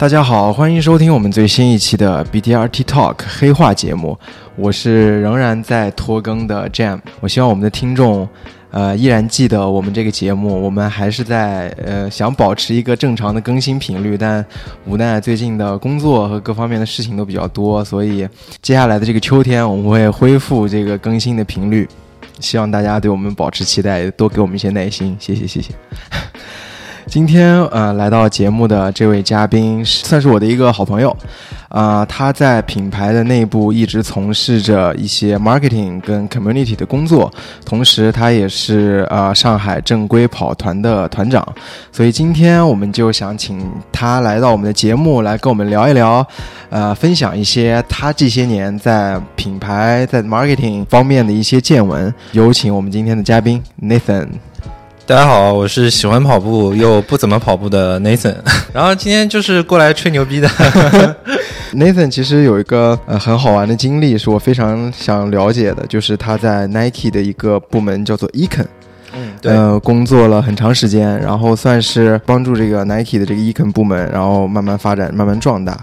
大家好，欢迎收听我们最新一期的 BTRT Talk 黑话节目，我是仍然在拖更的 Jam。我希望我们的听众，呃，依然记得我们这个节目。我们还是在呃想保持一个正常的更新频率，但无奈最近的工作和各方面的事情都比较多，所以接下来的这个秋天我们会恢复这个更新的频率。希望大家对我们保持期待，多给我们一些耐心，谢谢谢谢。今天呃来到节目的这位嘉宾算是我的一个好朋友，啊，他在品牌的内部一直从事着一些 marketing 跟 community 的工作，同时他也是呃上海正规跑团的团长，所以今天我们就想请他来到我们的节目来跟我们聊一聊，呃，分享一些他这些年在品牌在 marketing 方面的一些见闻。有请我们今天的嘉宾 Nathan。大家好，我是喜欢跑步又不怎么跑步的 Nathan，然后今天就是过来吹牛逼的。Nathan 其实有一个呃很好玩的经历，是我非常想了解的，就是他在 Nike 的一个部门叫做 Econ，嗯，对，呃，工作了很长时间，然后算是帮助这个 Nike 的这个 Econ 部门，然后慢慢发展，慢慢壮大。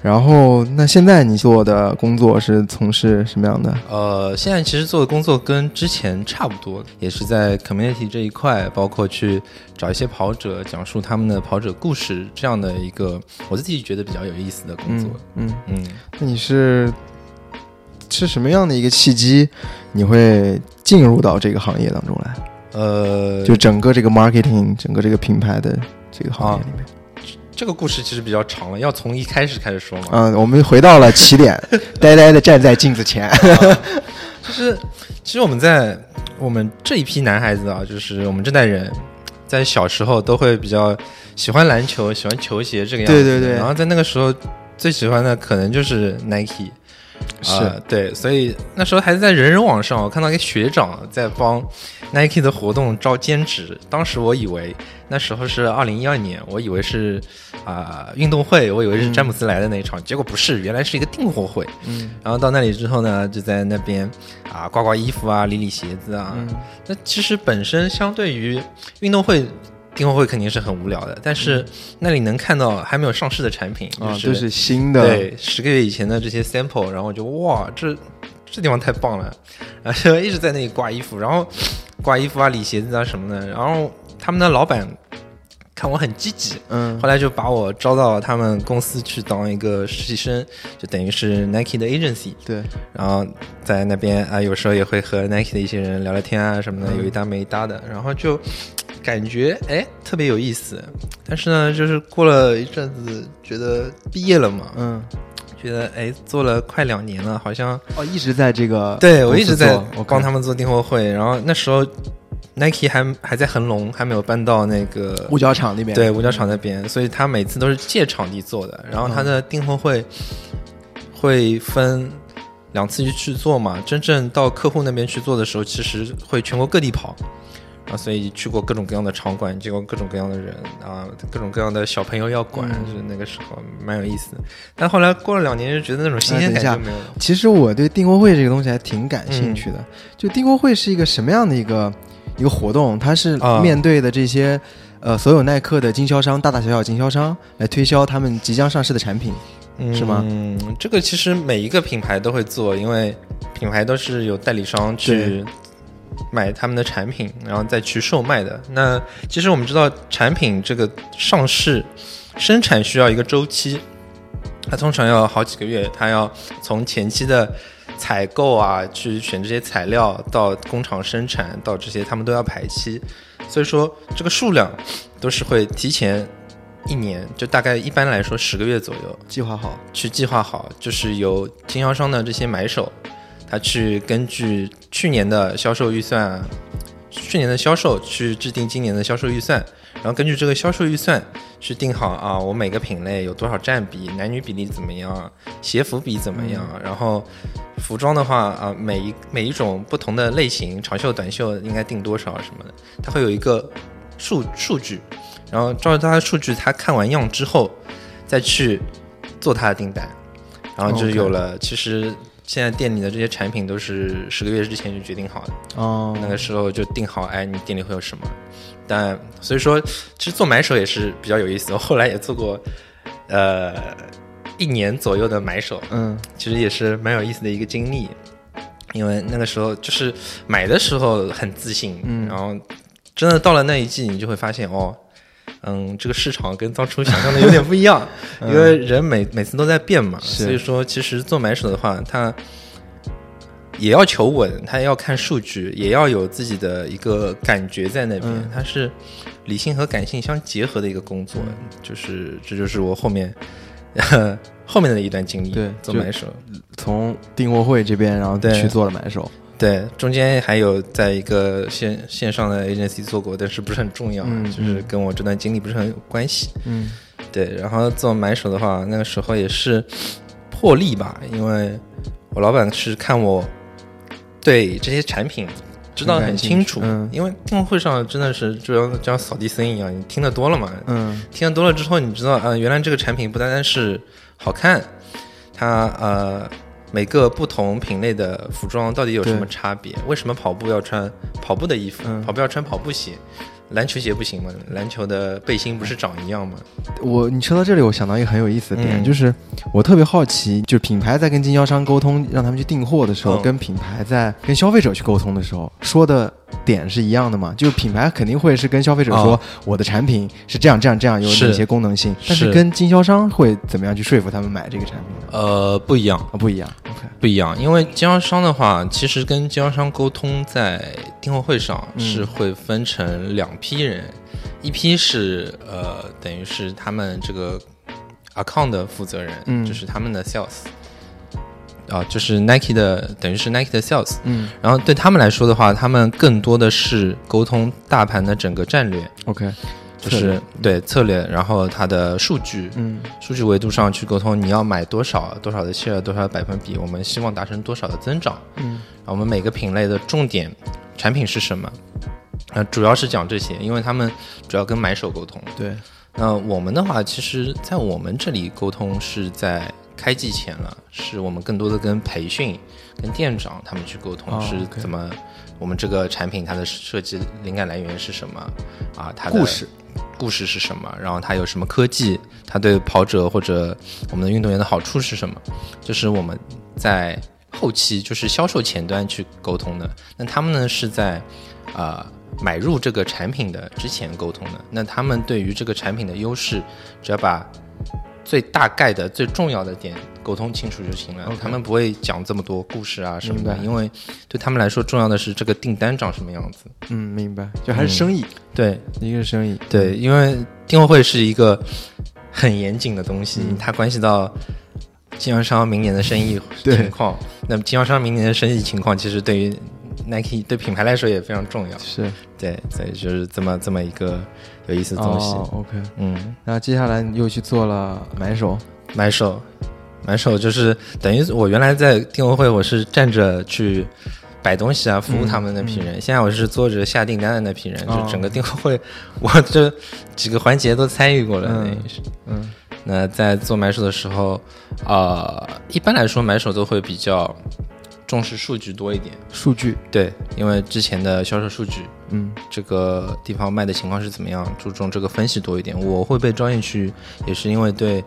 然后，那现在你做的工作是从事什么样的？呃，现在其实做的工作跟之前差不多，也是在 community 这一块，包括去找一些跑者，讲述他们的跑者故事，这样的一个我自己觉得比较有意思的工作。嗯嗯，那你是是什么样的一个契机，你会进入到这个行业当中来？呃，就整个这个 marketing，整个这个品牌的这个行业里面。这个故事其实比较长了，要从一开始开始说嘛。嗯，我们回到了起点，呆呆的站在镜子前。就是，其实我们在我们这一批男孩子啊，就是我们这代人，在小时候都会比较喜欢篮球，喜欢球鞋这个样子。对对对。然后在那个时候，最喜欢的可能就是 Nike。是对，所以那时候还是在人人网上，我看到一个学长在帮 Nike 的活动招兼职。当时我以为那时候是二零一二年，我以为是啊运动会，我以为是詹姆斯来的那一场，结果不是，原来是一个订货会。嗯，然后到那里之后呢，就在那边啊挂挂衣服啊，理理鞋子啊。那其实本身相对于运动会。订货会肯定是很无聊的，但是那里能看到还没有上市的产品，就是新的，对，十个月以前的这些 sample，然后就哇，这这地方太棒了，然后一直在那里挂衣服，然后挂衣服啊、理鞋子啊什么的，然后他们的老板。看我很积极，嗯，后来就把我招到他们公司去当一个实习生，就等于是 Nike 的 agency，对，然后在那边啊，有时候也会和 Nike 的一些人聊聊天啊什么的，有一搭没一搭的，然后就感觉哎特别有意思，但是呢，就是过了一阵子，觉得毕业了嘛，嗯，觉得哎做了快两年了，好像哦一直在这个，对我一直在我帮他们做订货会，然后那时候。Nike 还还在恒隆，还没有搬到那个五角场那边。对，五角场那边，所以他每次都是借场地做的。然后他的订货会会分两次去做嘛。真正到客户那边去做的时候，其实会全国各地跑啊。所以去过各种各样的场馆，见过各种各样的人啊，各种各样的小朋友要管，就是那个时候蛮有意思。但后来过了两年，就觉得那种新鲜感就没有了。其实我对订货会这个东西还挺感兴趣的。就订货会是一个什么样的一个？一个活动，它是面对的这些呃所有耐克的经销商，大大小小经销商来推销他们即将上市的产品，是吗？嗯，这个其实每一个品牌都会做，因为品牌都是有代理商去买他们的产品，然后再去售卖的。那其实我们知道，产品这个上市生产需要一个周期，它通常要好几个月，它要从前期的。采购啊，去选这些材料，到工厂生产，到这些他们都要排期，所以说这个数量都是会提前一年，就大概一般来说十个月左右计划好，去计划好，就是由经销商的这些买手，他去根据去年的销售预算，去年的销售去制定今年的销售预算。然后根据这个销售预算去定好啊，我每个品类有多少占比，男女比例怎么样，鞋服比怎么样，然后服装的话啊，每一每一种不同的类型，长袖、短袖应该定多少什么的，它会有一个数数据，然后照着它的数据，他看完样之后再去做他的订单，然后就有了。其实现在店里的这些产品都是十个月之前就决定好的哦，那个时候就定好，哎，你店里会有什么。但所以说，其实做买手也是比较有意思。我后来也做过呃一年左右的买手，嗯其实也是蛮有意思的一个经历。因为那个时候就是买的时候很自信，嗯然后真的到了那一季，你就会发现哦，嗯，这个市场跟当初想象的有点不一样，因为人每每次都在变嘛，所以说其实做买手的话，他也要求稳，他要看数据，也要有自己的一个感觉在那边，嗯它是理性和感性相结合的一个工作，就是这就是我后面 后面的一段经历，对做买手。从订货会这边，然后对去做了买手。对，中间还有在一个线线上的 agency 做过，但是不是很重要，嗯就是跟我这段经历不是很有关系。嗯。对，然后做买手的话，那个时候也是破例吧，因为我老板是看我对这些产品知道的很清楚，因为订货会上真的是就像就像扫地僧一样，你听得多了嘛，嗯。听得多了之后，你知道啊、呃原来这个产品不单单是好看，它呃每个不同品类的服装到底有什么差别？为什么跑步要穿跑步的衣服，嗯跑步要穿跑步鞋？篮球鞋不行吗？篮球的背心不是长一样吗？我你说到这里，我想到一个很有意思的点，嗯就是我特别好奇，就是品牌在跟经销商沟通，让他们去订货的时候，嗯跟品牌在跟消费者去沟通的时候，说的点是一样的嘛？就是品牌肯定会是跟消费者说，哦我的产品是这样这样这样，有是哪些功能性，但是是跟经销商会怎么样去说服他们买这个产品呢？呃，不一样，啊，不一样。OK，不一样，因为经销商的话，其实跟经销商沟通在订货会上嗯是会分成两批人，一批是呃，等于是他们这个 account 的负责人，嗯就是他们的 sales，啊、就是 Nike 的，等于是 Nike 的 sales，嗯。然后对他们来说的话，他们更多的是沟通大盘的整个战略，，OK，就是策对策略，然后它的数据，嗯。数据维度上去沟通，你要买多少多少的 share，多少的百分比，我们希望达成多少的增长，嗯。我们每个品类的重点产品是什么，呃，主要是讲这些，因为他们主要跟买手沟通。对，那我们的话，其实在我们这里沟通是在开季前了，是我们更多的跟培训、跟店长他们去沟通，哦是怎么我们这个产品它的设计灵感来源是什么啊？它的故事，故事是什么？然后它有什么科技？它对跑者或者我们的运动员的好处是什么？就是我们在后期，就是销售前端去沟通的。那他们呢是在呃买入这个产品的之前沟通的。那他们对于这个产品的优势，只要把最大概的、最重要的点沟通清楚就行了。他们不会讲这么多故事啊什么的，因为对他们来说，重要的是这个订单长什么样子。嗯，明白，就还是生意，对，一个是生意，对，因为订货会是一个很严谨的东西，嗯。它关系到经销商明年的生意情况。那么经销商明年的生意情况，其实对于 Nike 对品牌来说也非常重要。是对，所以就是这么这么一个有意思的东西。哦，OK。嗯，那接下来你又去做了买手，买手，买手就是等于我原来在订货会，我是站着去。摆东西啊，服务他们的那批人。现在我是坐着下订单的那批人，哦就整个订货会，我这几个环节都参与过了。嗯等于是。嗯那在做买手的时候，呃，一般来说买手都会比较重视数据多一点，数据，对，因为之前的销售数据，嗯这个地方卖的情况是怎么样，注重这个分析多一点。我会被招进去，也是因为对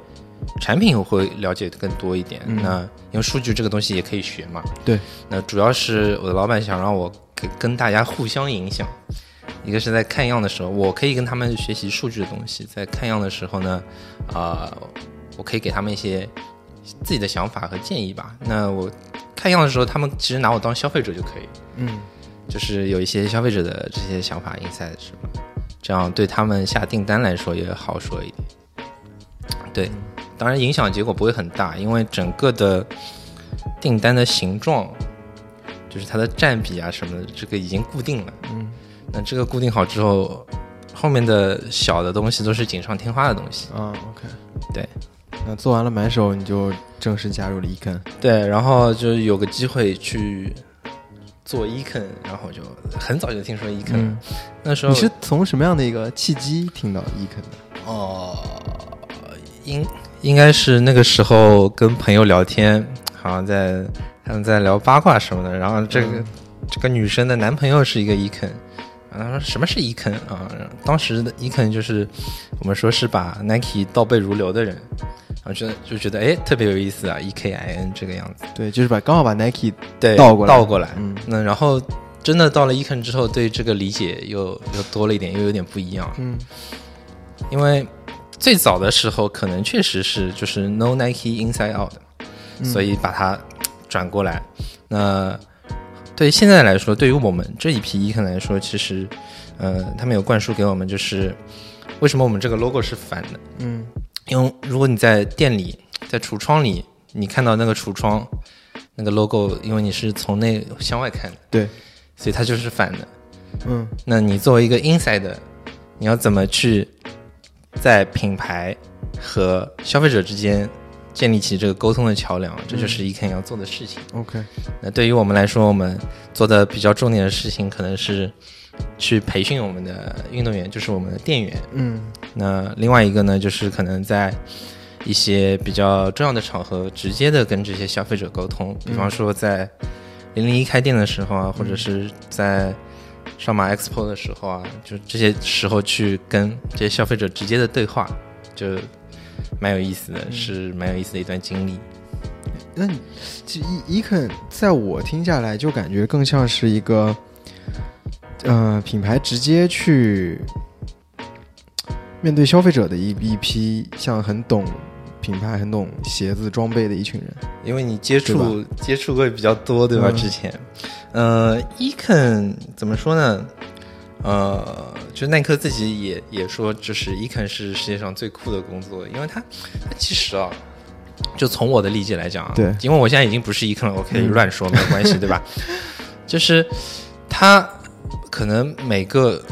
产品我会了解更多一点。嗯那因为数据这个东西也可以学嘛，对，那主要是我的老板想让我跟跟大家互相影响。一个是在看样的时候，我可以跟他们学习数据的东西；在看样的时候呢，啊、我可以给他们一些自己的想法和建议吧。那我看样的时候，他们其实拿我当消费者就可以，嗯就是有一些消费者的这些想法 insight 什么，这样对他们下订单来说也好说一点。对，当然影响结果不会很大，因为整个的订单的形状，就是它的占比啊什么的，这个已经固定了。嗯那这个固定好之后，后面的小的东西都是锦上添花的东西。啊，OK，对那做完了买手，你就正式加入了 Econ，对，然后就有个机会去做 econ，然后就很早就听说 econ，、嗯，那时候你是从什么样的一个契机听到 Econ 的？哦，应应该是那个时候跟朋友聊天，好像在他们在聊八卦什么的，然后这个、嗯这个女生的男朋友是一个 econ，然后他说什么是 Econ 啊？当时的 Econ 就是我们说是把 Nike 倒背如流的人，然后觉得就觉得哎特别有意思啊，E K I N 这个样子，对，就是把刚好把 Nike 对倒过来。倒过来，嗯。那然后真的到了 Econ 之后，对这个理解又又多了一点，又有点不一样，嗯。因为最早的时候可能确实是就是 No Nike Inside Out，、嗯。所以把它转过来。那对于现在来说，对于我们这一批 Econ 来说，其实呃，他们有灌输给我们就是为什么我们这个 logo 是反的。嗯因为如果你在店里，在橱窗里，你看到那个橱窗那个 logo，因为你是从内向外看的，对，所以它就是反的。嗯那你作为一个 inside，你要怎么去在品牌和消费者之间建立起这个沟通的桥梁？这就是 Econ 要做的事情。，OK，那对于我们来说，我们做的比较重点的事情，可能是去培训我们的运动员，就是我们的店员。嗯那另外一个呢，就是可能在一些比较重要的场合，直接的跟这些消费者沟通，比方说在零零一开店的时候啊，或者是在上马 Expo 的时候啊，就这些时候去跟这些消费者直接的对话，就蛮有意思的，是蛮有意思的一段经历。那你其实 E Econ 在我听下来，就感觉更像是一个，呃，品牌直接去面对消费者的一一批，像很懂品牌、很懂鞋子装备的一群人。因为你接触接触会比较多，对吧？嗯之前，呃，Econ 怎么说呢？呃，就耐克自己也也说，就是 Econ 是世界上最酷的工作，因为它它其实啊，就从我的理解来讲啊，对因为我现在已经不是 Econ 了，我可以嗯乱说没有关系，对吧？就是他可能每个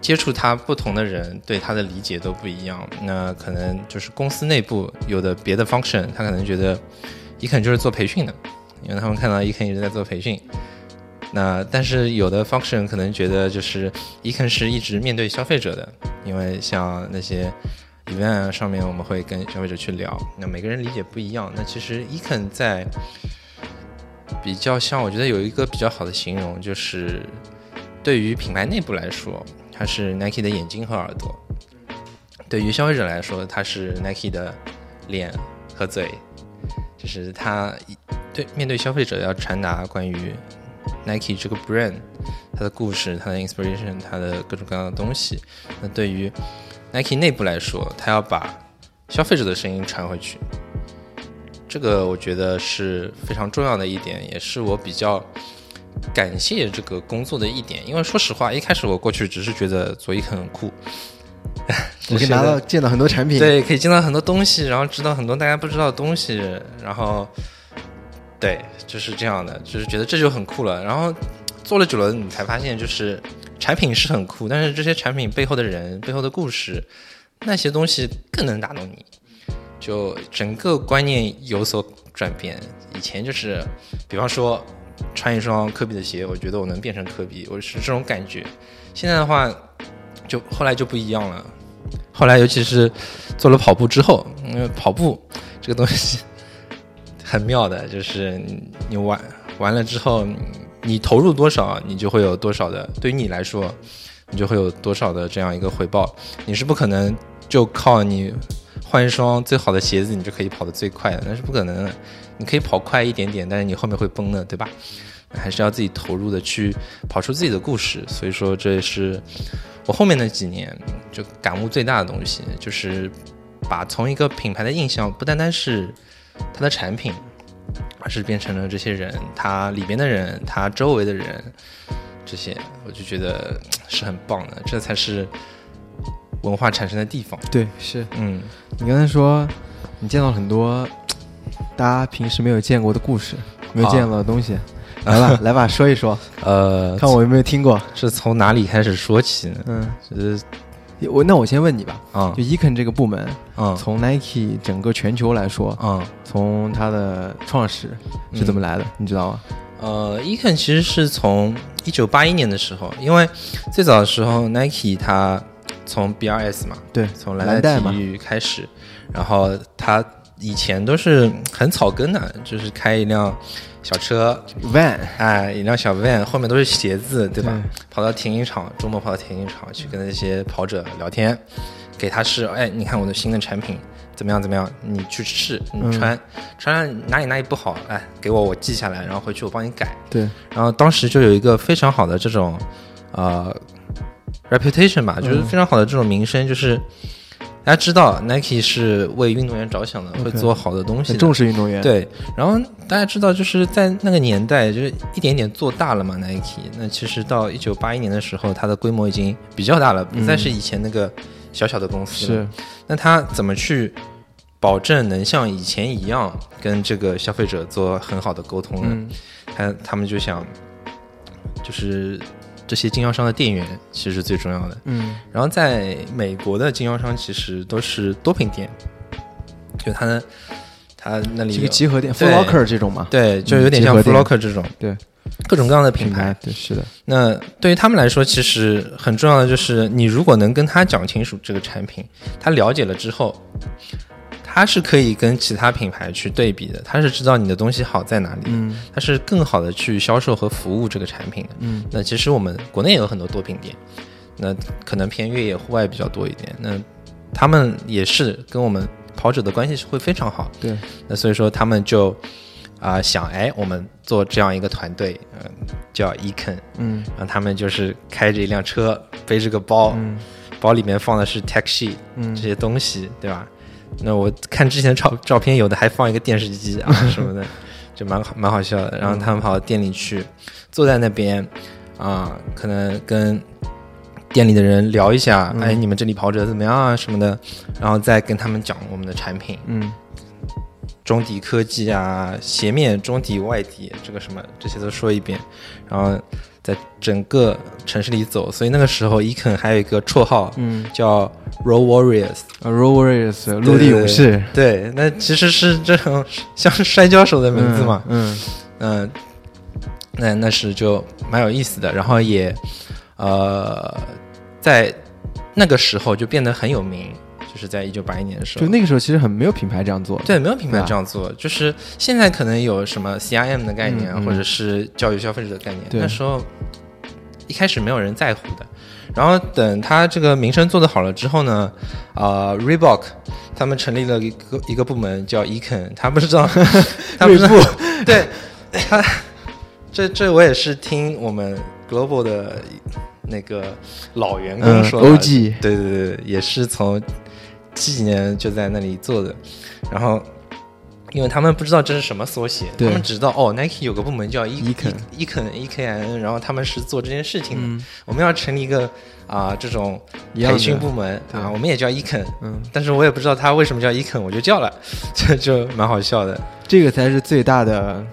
接触他不同的人对他的理解都不一样，那可能就是公司内部有的别的 function，他可能觉得 Econ 就是做培训的，因为他们看到 Econ 一直在做培训。那但是有的 function 可能觉得就是 Econ 是一直面对消费者的，因为像那些 event 上面我们会跟消费者去聊，那每个人理解不一样。那其实 Econ 在比较像，我觉得有一个比较好的形容，就是对于品牌内部来说，它是 Nike 的眼睛和耳朵；对于消费者来说，它是 Nike 的脸和嘴。就是它对面对消费者要传达关于 Nike 这个 brand 它的故事、它的 inspiration、它的各种各样的东西。那对于 Nike 内部来说，它要把消费者的声音传回去。这个我觉得是非常重要的一点，也是我比较感谢这个工作的一点。因为说实话，一开始我过去只是觉得佐伊肯很酷，我可以拿到见到很多产品，对，可以见到很多东西，然后知道很多大家不知道的东西，然后对，就是这样的，就是觉得这就很酷了。然后做了久了，你才发现，就是产品是很酷，但是这些产品背后的人、背后的故事，那些东西更能打动你。就整个观念有所转变，以前就是，比方说穿一双科比的鞋，我觉得我能变成科比，我是这种感觉。现在的话，就后来就不一样了。后来尤其是做了跑步之后，因为跑步这个东西很妙的，就是你你玩完了之后，你投入多少，你就会有多少的，对于你来说，你就会有多少的这样一个回报。你是不可能就靠你换一双最好的鞋子，你就可以跑得最快的，那是不可能的。你可以跑快一点点，但是你后面会崩的，对吧？还是要自己投入的去跑出自己的故事。所以说，这也是我后面那几年就感悟最大的东西，就是把从一个品牌的印象不单单是它的产品，而是变成了这些人，它里边的人，它周围的人，这些我就觉得是很棒的，这才是文化产生的地方。对，是嗯，你刚才说你见到很多大家平时没有见过的故事，没有见过的东西，来吧，来吧，说一说，呃，看我有没有听过。是从哪里开始说起呢？嗯，就是。我那我先问你吧，啊就 Econ 这个部门，嗯。从 Nike 整个全球来说，嗯。从它的创始是怎么来的，你知道吗？呃，Econ 其实是从一九八一年的时候，因为最早的时候 Nike 它从 BRS 嘛，对，从蓝带嘛蓝带体育开始，然后它以前都是很草根的，就是开一辆小车，van，哎，一辆小 van，后面都是鞋子，对吧？对跑到田径场，周末跑到田径场去跟那些跑者聊天，给他试，哎，你看我的新的产品怎么样怎么样？你去试，你穿，穿上哪里哪里不好，哎，给我我记下来，然后回去我帮你改。对，然后当时就有一个非常好的这种呃 reputation 吧，就是非常好的这种名声，就是大家知道 Nike 是为运动员着想的，会做好的东西的。重视运动员。，对，然后大家知道，就是在那个年代，就是一点点做大了嘛，Nike。那其实到一九八一年的时候，它的规模已经比较大了，不再是以前那个小小的公司了。是，那它怎么去保证能像以前一样跟这个消费者做很好的沟通呢？嗯，他他们就想，就是这些经销商的店员其实是最重要的。嗯，然后在美国的经销商其实都是多品店，就他的他那里这个集合店对。Full Locker 这种嘛，对，就有点像集合 f 店。L o c k e r 这种，对，各种各样的品牌。，对，是的，那对于他们来说，其实很重要的就是，你如果能跟他讲清楚这个产品，他了解了之后，他是可以跟其他品牌去对比的，它是知道你的东西好在哪里，嗯它是更好的去销售和服务这个产品的。嗯那其实我们国内也有很多多品店，那可能偏越野户外比较多一点。那他们也是跟我们跑者的关系是会非常好。对，那所以说他们就啊、想，哎，我们做这样一个团队，嗯、叫 Econ，嗯然后他们就是开着一辆车，背着个包，嗯包里面放的是 sheet 嗯这些东西，对吧？那我看之前照照片，有的还放一个电视机啊 什么的，就蛮好蛮好笑的。然后他们跑到店里去，坐在那边啊、可能跟店里的人聊一下，嗯。哎，你们这里跑者怎么样啊什么的，然后再跟他们讲我们的产品，嗯。中底科技啊，鞋面中底、外底，这个什么这些都说一遍，然后在整个城市里走。所以那个时候，Econ 还有一个绰号嗯。叫 Road Warriors，呃，Road Warriors 陆地勇士。对，那其实是这种像摔跤手的名字嘛，嗯。嗯、那那是就蛮有意思的，然后也呃在那个时候就变得很有名，就是在一九八一年的时候，就那个时候其实很没有品牌这样做，对，没有品牌这样做，就是现在可能有什么 CRM 的概念，啊嗯嗯。或者是教育消费者的概念，那时候一开始没有人在乎的。然后等他这个名声做得好了之后呢，呃，Reebok 他们成立了一个一个部门叫 Econ，他不知道，他不知道，对他，这这我也是听我们 Global 的那个老员工嗯说的、，OG 对对对，也是从几几年就在那里做的，然后因为他们不知道这是什么缩写，他们只知道哦，Nike 有个部门叫 E Econ E Econ EKN，然后他们是做这件事情的。嗯。我们要成立一个啊、这种培训部门啊，我们也叫 Econ，嗯，但是我也不知道他为什么叫 Econ，我就叫了，这就蛮好笑的，这个才是最大的，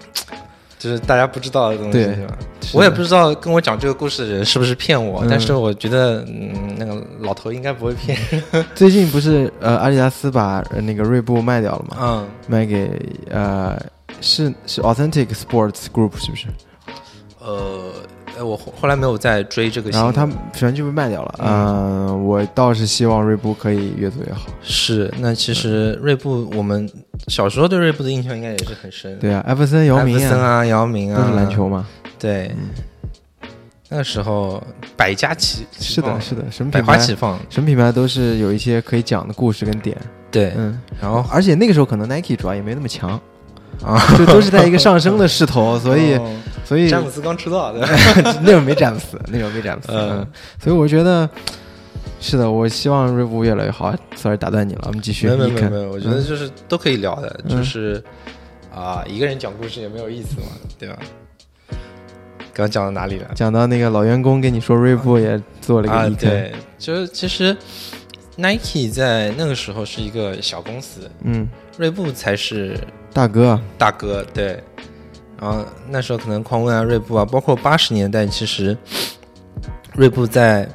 就是大家不知道的东西，对对吧？我也不知道跟我讲这个故事的人是不是骗我，嗯但是我觉得，嗯，那个老头应该不会骗人。最近不是呃阿迪达斯把呃那个锐步卖掉了吗？嗯，卖给呃是是 Authentic Sports Group 是不是？呃，呃我后后来没有再追这个。然后他们反正就被卖掉了。嗯、我倒是希望锐步可以越做越好。是，那其实锐步，我们小时候对锐步的印象应该也是很深。，对啊，艾弗森、姚明艾弗森啊，姚明啊，都是篮球嘛。对，那个时候百家齐是的，是的，什么百花齐放。什么品牌都是有一些可以讲的故事跟点。对，嗯，然后而且那个时候可能 Nike 主要也没那么强，啊，就都是在一个上升的势头，所以、哦所以詹姆斯刚出道的。那会儿没詹姆斯，那会儿没詹姆斯。嗯嗯，所以我觉得是的，我希望锐步越来越好。sorry 打断你了，我们继续。没有没有没有，我觉得就是都可以聊的，嗯就是啊，一个人讲故事也没有意思嘛，对吧？刚讲到哪里了？讲到那个老员工跟你说，锐步也做了一个啊，e 对，就是其实 Nike 在那个时候是一个小公司，嗯，锐步才是大哥，大哥，对。然后那时候可能匡威啊、锐步啊，包括八十年代，其实锐步在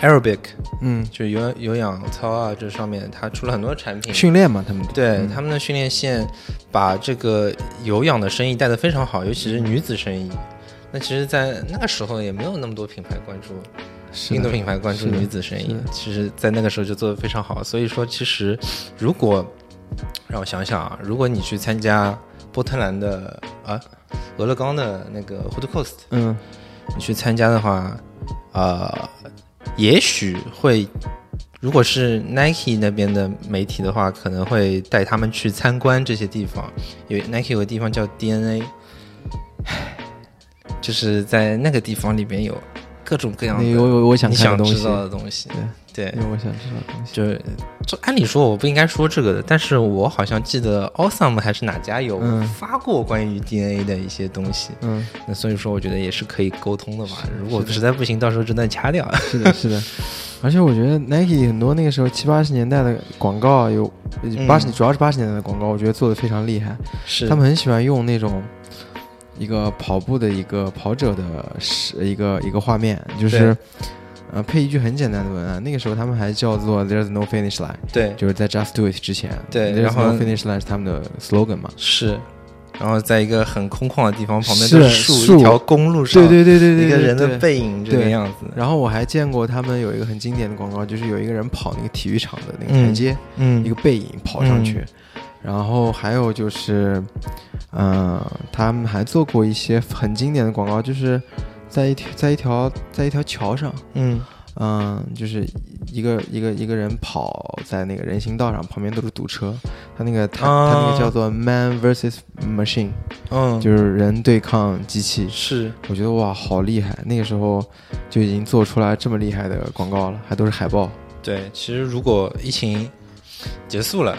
aerobic 嗯，就有有氧操啊这上面，它出了很多产品。训练嘛，他们对、嗯他们的训练线，把这个有氧的生意带得非常好，尤其是女子生意。那其实，在那个时候也没有那么多品牌关注是的运动品牌关注女子生意，其实，在那个时候就做得非常好。所以说，其实如果让我想想啊，如果你去参加波特兰的啊，俄勒冈的那个 Hood Coast，嗯。你去参加的话，呃，也许会，如果是 Nike 那边的媒体的话，可能会带他们去参观这些地方。因为 Nike 有个地方叫 DNA，就是在那个地方里边有各种各样那的个我我想你看的东西。想知，道的东西。对，因为我想知道的东西。就是就按理说我不应该说这个的，但是我好像记得 Awesome 还是哪家有嗯发过关于 DNA 的一些东西。嗯，那所以说，我觉得也是可以沟通的嘛。如果实在不行，到时候真的掐掉。是的，是的。而且我觉得 Nike 很多那个时候七八十年代的广告啊有八十、主要是八十年代的广告，我觉得做的非常厉害。是他们很喜欢用那种一个跑步的一个跑者的是一个一个画面，就是对呃配一句很简单的文案。那个时候他们还叫做 "There's no finish line"，对就是在 Just Do It 之前，对 There's 然后 no finish line 是他们的 slogan 嘛。是，然后在一个很空旷的地方，旁边是都是树，树一条公路上，对对对对对，一个人的。背影这个样子。然后我还见过他们有一个很经典的广告，就是有一个人跑那个体育场的那个台阶，嗯一个背影跑上去。然后还有就是，嗯、他们还做过一些很经典的广告，就是在一条在一条在一条桥上，嗯嗯，就是一个一个一个人跑在那个人行道上，旁边都是堵车。他那个他、他那啊个叫做 Man vs Machine，嗯，就是人对抗机器。是我觉得哇，好厉害！那个时候就已经做出来这么厉害的广告了，还都是海报。对。其实如果疫情结束了，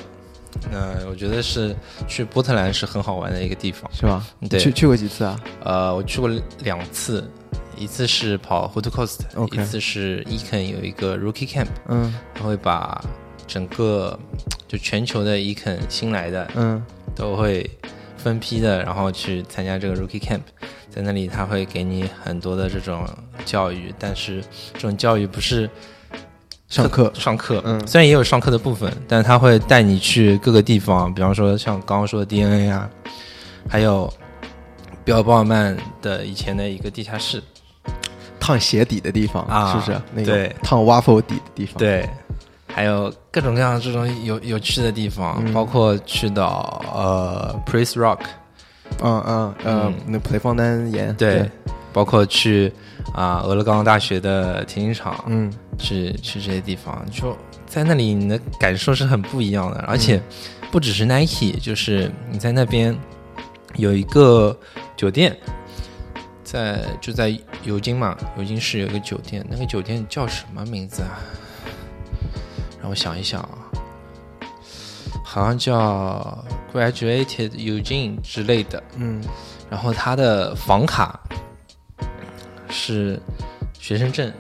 那我觉得是去波特兰是很好玩的一个地方。是吧？对去去过几次啊？呃，我去过两次，一次是跑 Hood Coast，OK 一次是 Econ 有一个 Rookie Camp，嗯他会把整个就全球的 Econ 新来的嗯都会分批的，然后去参加这个 Rookie Camp，在那里他会给你很多的这种教育，但是这种教育不是上课上课，嗯。虽然也有上课的部分，但是他会带你去各个地方，比方说像刚刚说的 DNA 啊，还有比尔鲍尔曼的以前的一个地下室，烫鞋底的地方啊是不是？那个对。烫 waffle 底的地方。，对，还有各种各样的这种有有趣的地方，嗯。包括去到呃 Praise Rock，嗯嗯呃嗯，那普雷方丹岩。对，包括去啊、俄勒冈大学的田径场，嗯去去这些地方，就在那里你的感受是很不一样的，而且不只是 Nike，就是你在那边有一个酒店，在就在尤金嘛，尤金市有一个酒店，那个酒店叫什么名字啊？让我想一想啊，好像叫 Graduated Eugene 之类的，嗯然后他的房卡是学生证。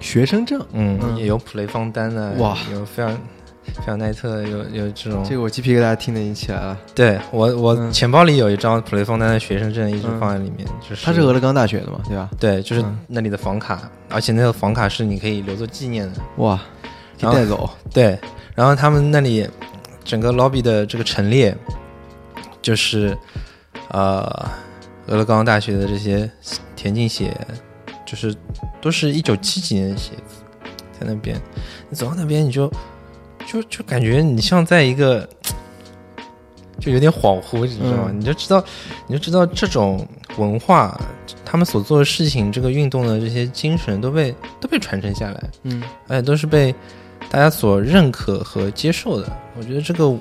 学生证，嗯，嗯也有普雷方丹的，哇，有菲尔菲尔奈特，有有这种。这个我鸡皮疙瘩听得已经起来了。对我我嗯钱包里有一张普雷方丹的学生证，一直嗯放在里面，就是他是俄勒冈大学的嘛，对吧？对，就是嗯那里的房卡，而且那个房卡是你可以留作纪念的。哇，可以然后带走。对，然后他们那里整个 lobby 的这个陈列，就是呃俄勒冈大学的这些田径鞋，就是都是一九七几年的鞋子，在那边，你走到那边你就就就感觉你像在一个。就有点恍惚，你知道吗？嗯你就知道，你就知道这种文化，他们所做的事情，这个运动的这些精神都被都被传承下来。嗯而且都是被大家所认可和接受的。我觉得这个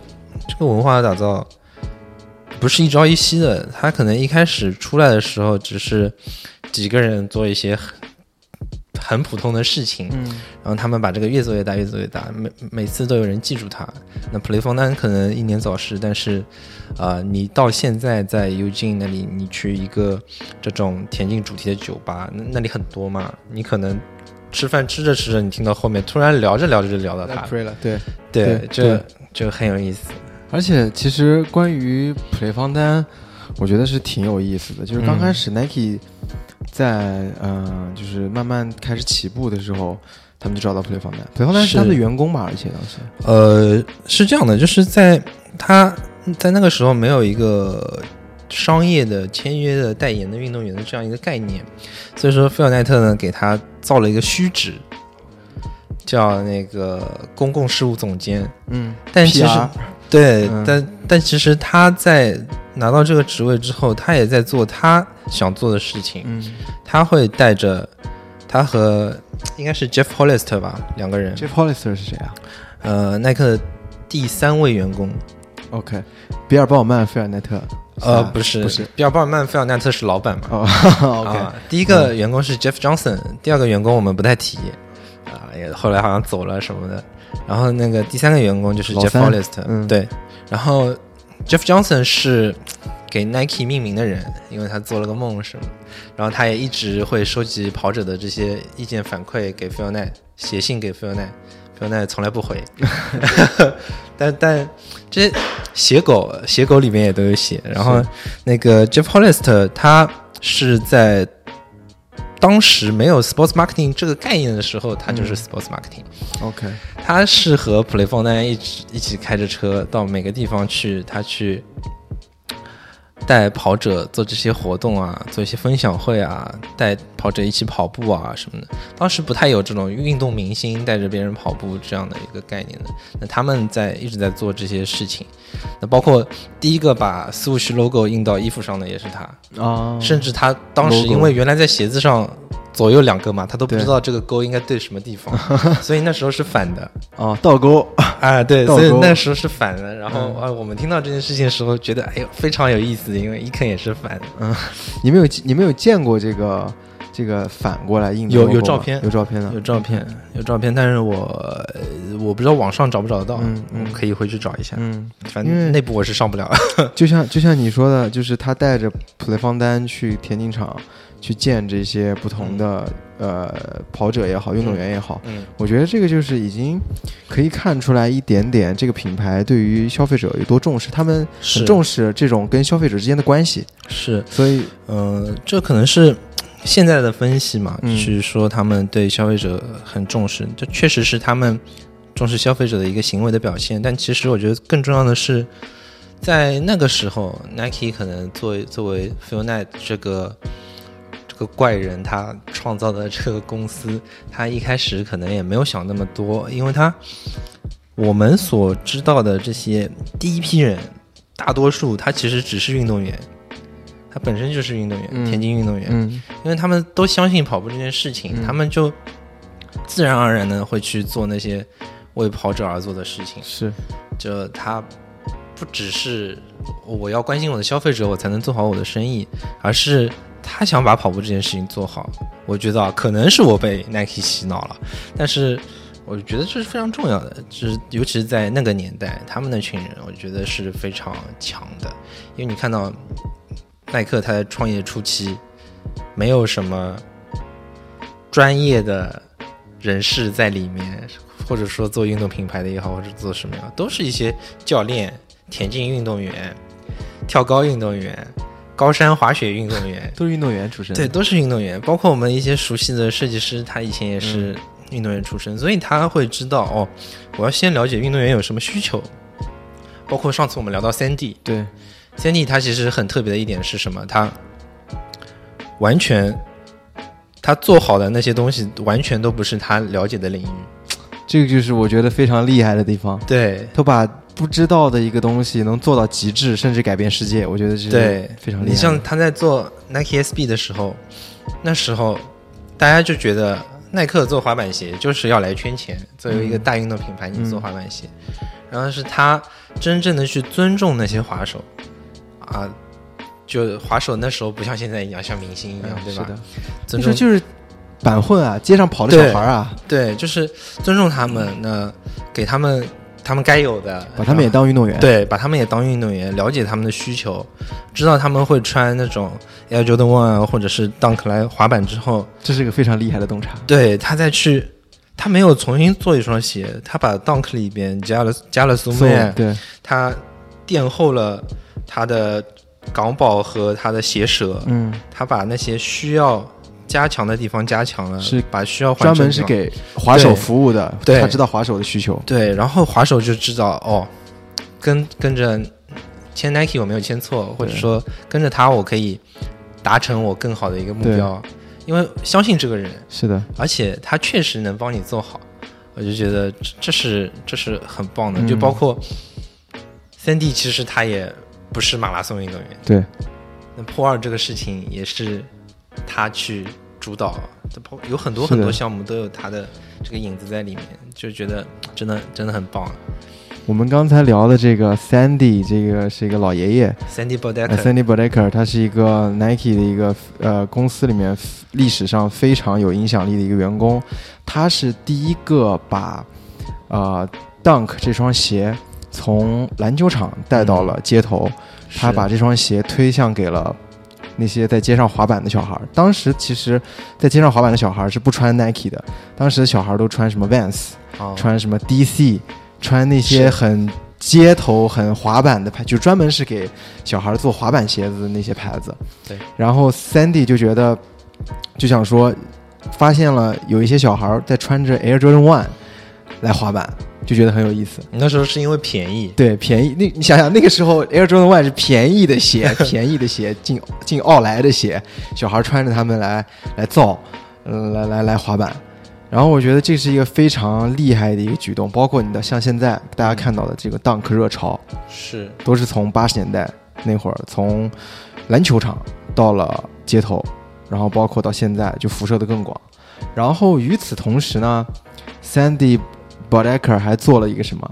这个文化的打造不是一朝一夕的，他可能一开始出来的时候只是几个人做一些很很普通的事情，嗯然后他们把这个越做越大，越做越大，每每次都有人记住他。那普雷冯丹可能英年早逝，但是，呃，你到现在在 Eugene 那里，你去一个这种田径主题的酒吧，那那里很多嘛，你可能吃饭吃着吃着，你听到后面突然聊着聊着就聊到他，了，对。对对，这就很有意思。而且其实关于普雷方丹，我觉得是挺有意思的。就是刚嗯开始 Nike 在嗯、呃就是慢慢开始起步的时候，他们就找到普雷方丹。普雷方丹是是他们的员工吧？而且当时，呃，是这样的，就是在他在那个时候没有一个商业的签约的代言的运动员的这样一个概念，所以说菲尔奈特呢给他造了一个虚职，叫那个公共事务总监。嗯，但其实对，嗯但但其实他在拿到这个职位之后，他也在做他想做的事情。嗯他会带着他和应该是 Jeff Hollister 吧，两个人，，Jeff Hollister 是谁啊呃，耐克的第三位员工，？OK，比尔鲍尔曼、菲尔奈特。呃，啊不是不是。比尔鲍尔曼、菲尔奈特是老板嘛？哦，OK，啊，第一个员工是 Jeff Johnson，、第二个员工我们不太提，啊，也后来好像走了什么的。然后那个第三个员工就是 Jeff 三 Hollister，、嗯对。然后 Jeff Johnson 是给 Nike 命名的人，因为他做了个梦什么。然后他也一直会收集跑者的这些意见反馈给菲尔奈，写信给菲尔奈，菲尔奈从来不回。但但这些写狗写狗里面也都有写。然后那个 Jeff Hollister 他是在当时没有 sports marketing 这个概念的时候，他就是 sports marketing。OK，他是和 PlayPhone 一起一起开着车到每个地方去，他去带跑者做这些活动啊，做一些分享会啊，带跑者一起跑步啊什么的。当时不太有这种运动明星带着别人跑步这样的一个概念的。那他们在一直在做这些事情。那包括第一个把 Swoosh logo 印到衣服上的也是他，啊，甚至他当时因为原来在鞋子上左右两个嘛，他都不知道这个勾应该对什么地方，所以那时候是反的。哦，倒钩，啊，对，所以那时候是反的。然后嗯啊，我们听到这件事情的时候，觉得哎呦非常有意思，因为伊肯也是反的。嗯你们有你们有见过这个这个反过来印的有有照片有照片的有照片，有照片，但是我呃我不知道网上找不找得到，嗯嗯可以回去找一下。嗯，反正内部我是上不了。就像就像你说的，就是他带着普雷方丹去田径场去见这些不同的、呃跑者也好，运动员也好，嗯，我觉得这个就是已经可以看出来一点点这个品牌对于消费者有多重视，他们是。很重视这种跟消费者之间的关系，是，所以呃，这可能是现在的分析嘛，嗯。是说他们对消费者很重视，这确实是他们重视消费者的一个行为的表现。但其实我觉得更重要的是，在那个时候，Nike 可能作为作为 Phil Knight 这个这个怪人，他创造的这个公司，他一开始可能也没有想那么多，因为他我们所知道的这些第一批人，大多数他其实只是运动员。他本身就是运动员，嗯田径运动员，嗯因为他们都相信跑步这件事情，嗯他们就自然而然的会去做那些为跑者而做的事情。是就他不只是我要关心我的消费者，我才能做好我的生意，而是他想把跑步这件事情做好。我觉得啊，可能是我被 Nike 洗脑了，但是我觉得这是非常重要的，就是尤其是在那个年代，他们那群人，我觉得是非常强的，因为你看到耐克他在创业初期没有什么专业的人士在里面，或者说做运动品牌的也好，或者做什么呀，都是一些教练、田径运动员、跳高运动员、高山滑雪运动员，都是运动员出身，对，，都是运动员。包括我们一些熟悉的设计师，他以前也是运动员出身，所以他会知道哦，我要先了解运动员有什么需求。包括上次我们聊到 Sandy，对 Sandy 他其实很特别的一点是什么？他完全他做好的那些东西，完全都不是他了解的领域。这个就是我觉得非常厉害的地方，对都把不知道的一个东西能做到极致，甚至改变世界，我觉得这是对，非常厉害。你像他在做 Nike SB 的时候，那时候大家就觉得耐克做滑板鞋就是要来圈钱，作为一个大运动品牌，你做滑板鞋，然后是他真正的去尊重那些滑手啊。就滑手那时候不像现在一样像明星一样，对吧？嗯是的，尊重那时候就是板混啊，街上跑的小孩啊，对，就是尊重他们，那给他们他们该有的，把他们也当运动员。，对，把他们也当运动员，了解他们的需求，知道他们会穿那种 Air Jordan One 啊，或者是 Dunk 来滑板之后，这是一个非常厉害的洞察。对他再去，他没有重新做一双鞋，他把 Dunk 里边加了加了 Zoom 面，对，他垫厚了他的港宝和他的鞋舌，嗯，他把那些需要加强的地方加强了，是把需要换专门是给滑手服务的，对。他知道滑手的需求。对，然后滑手就知道哦，跟跟着签 Nike 我没有签错，或者说跟着他我可以达成我更好的一个目标，因为相信这个人，是的，而且他确实能帮你做好，我就觉得这这是这是很棒的，嗯。就包括三 D 其实他也不是马拉松运动员，对，那破二这个事情也是他去主导，这包有很多很多项目都有他的这个影子在里面，就觉得真的真的很棒。我们刚才聊的这个 Sandy，这个是一个老爷爷，Sandy 呃 Bodek，Sandy Bodecker，他是一个 Nike 的一个呃公司里面历史上非常有影响力的一个员工，他是第一个把呃 Dunk 这双鞋从篮球场带到了街头，他把这双鞋推向给了那些在街上滑板的小孩儿。当时其实，在街上滑板的小孩儿是不穿 Nike 的，当时小孩儿都穿什么 Vans，哦穿什么 DC，穿那些很街头、很滑板的牌，就专门是给小孩做滑板鞋子的那些牌子。对。然后 Sandy 就觉得，就想说，发现了有一些小孩在穿着 Air Jordan One 来滑板，就觉得很有意思。那时候是因为便宜，对，便宜。那你想想，那个时候 Air Jordan One 是便宜的鞋，便宜的鞋，进进奥莱的鞋，小孩穿着他们来来造，呃，来来来滑板。然后我觉得这是一个非常厉害的一个举动，包括你的像现在大家看到的这个 Dunk 热潮，是都是从八十年代那会儿从篮球场到了街头，然后包括到现在就辐射的更广。然后与此同时呢，Sandy Bodecker 还做了一个什么？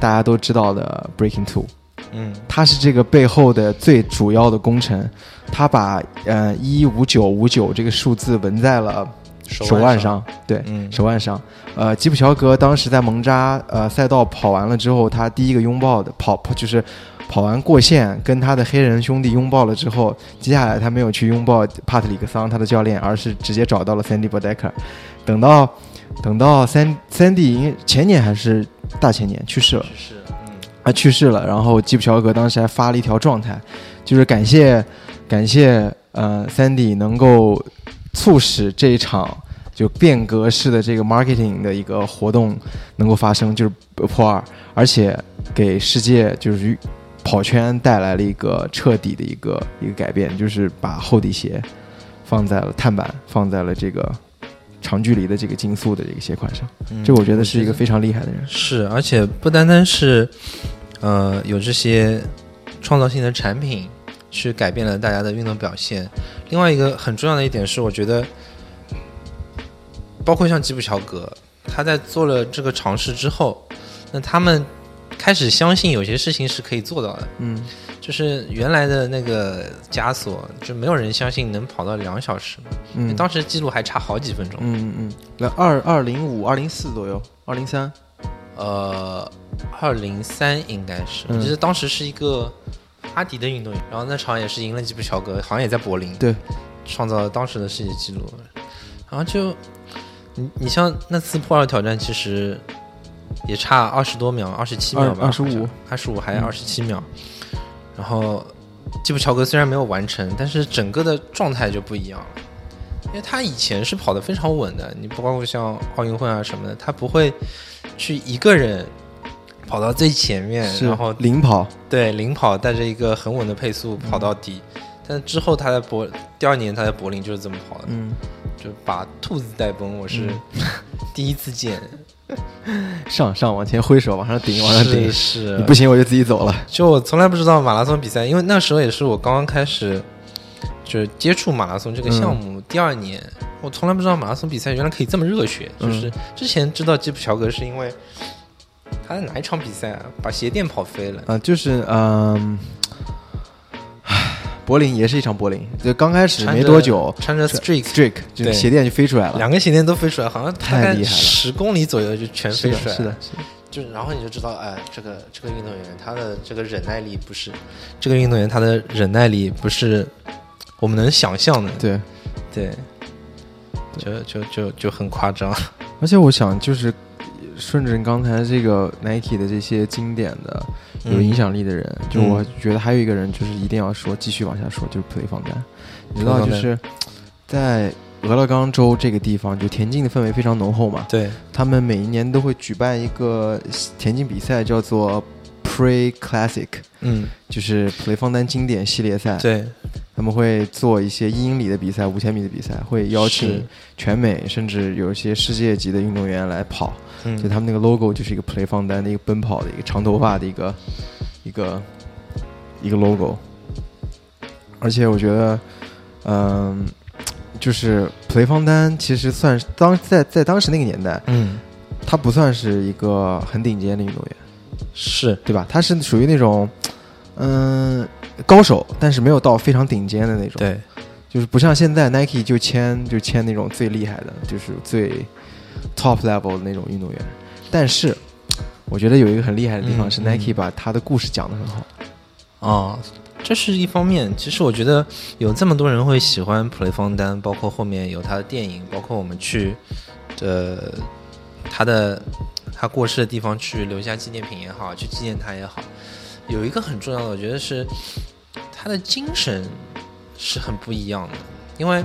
大家都知道的 Breaking Two，嗯他是这个背后的最主要的功臣。他把呃一五九五九这个数字纹在了手腕上，对，嗯手腕上。呃，吉普乔格当时在蒙扎呃赛道跑完了之后，他第一个拥抱的跑跑就是跑完过线，跟他的黑人兄弟拥抱了之后，接下来他没有去拥抱帕特里克桑他的教练，而是直接找到了 Sandy Bodecker。等到等到三 Sandy 应该前年还是大前年去世了。去世了嗯啊去世了，然后吉普乔格当时还发了一条状态，就是感谢感谢呃 Sandy 能够促使这一场就变革式的这个 marketing 的一个活动能够发生，就是破二，而且给世界就是跑圈带来了一个彻底的一个一个改变，就是把厚底鞋放在了碳板，放在了这个长距离的这个竞速的这个鞋款上，嗯这我觉得是一个非常厉害的人。是，而且不单单是呃有这些创造性的产品去改变了大家的运动表现，另外一个很重要的一点是，我觉得包括像吉普乔格，他在做了这个尝试之后，那他们开始相信有些事情是可以做到的。嗯就是原来的那个枷锁，就没有人相信能跑到两小时嘛，嗯。当时记录还差好几分钟。嗯嗯嗯，那二二零五、二零四左右，二零三，呃，二零三应该是，嗯我记得当时是一个阿迪的运动员，然后那场也是赢了吉普乔格，好像也在柏林，对，创造了当时的世界纪录。然后就你你像那次破二挑战，其实也差二十多秒，二十七秒吧，二十五二十五还是二十七秒。然后基普乔格虽然没有完成，但是整个的状态就不一样了。因为他以前是跑得非常稳的，你不包括像奥运会啊什么的，他不会去一个人跑到最前面，然后领跑，对领跑，带着一个很稳的配速跑到底。但之后他在柏第二年他在柏林就是这么跑的，嗯，就把兔子带崩，我是 第一次见。上上往前挥手，往上顶，往上顶是，是你不行我就自己走了。就我从来不知道马拉松比赛，因为那时候也是我刚刚开始就是接触马拉松这个项目。第二年，我从来不知道马拉松比赛原来可以这么热血。嗯就是之前知道吉普乔格是因为他在哪一场比赛啊，把鞋垫跑飞了。啊、就是嗯，唉柏林也是一场柏林，就刚开始没多久穿着 streak，，Drake 就鞋垫就飞出来了，两个鞋垫都飞出来，好像太厉害了十公里左右就全，飞出来了。是的，是的就然后你就知道，哎，这个这个运动员他的这个忍耐力不是，这个运动员他的忍耐力不是我们能想象的。对。对，就就就就很夸张。而且我想，就是顺着你刚才这个 Nike 的这些经典的、有影响力的人，就我觉得还有一个人，就是一定要说，继续往下说，就是普雷方丹。你知道，就是在俄勒冈州这个地方，就田径的氛围非常浓厚嘛。对，他们每一年都会举办一个田径比赛，叫做 Pre Classic，嗯，就是普雷方丹经典系列赛。对，他们会做一些一英里的比赛、五千米的比赛，会邀请全美甚至有一些世界级的运动员来跑。嗯。就他们那个 logo 就是一个 play 放单的一个奔跑的一个长头发的一个一个一个 logo，而且我觉得，嗯、就是普雷方丹其实算是当在在当时那个年代，嗯，他不算是一个很顶尖的运动员，是对吧？他是属于那种嗯、高手，但是没有到非常顶尖的那种。对，就是不像现在 Nike 就签就签那种最厉害的，就是最 top level 的那种运动员。但是我觉得有一个很厉害的地方是 Nike 把他的故事讲得很好。哦，这是一方面。其实我觉得有这么多人会喜欢普雷方丹，包括后面有他的电影，包括我们去呃他的他过世的地方去留下纪念品也好，去纪念他也好，有一个很重要的，我觉得是他的精神是很不一样的，因为。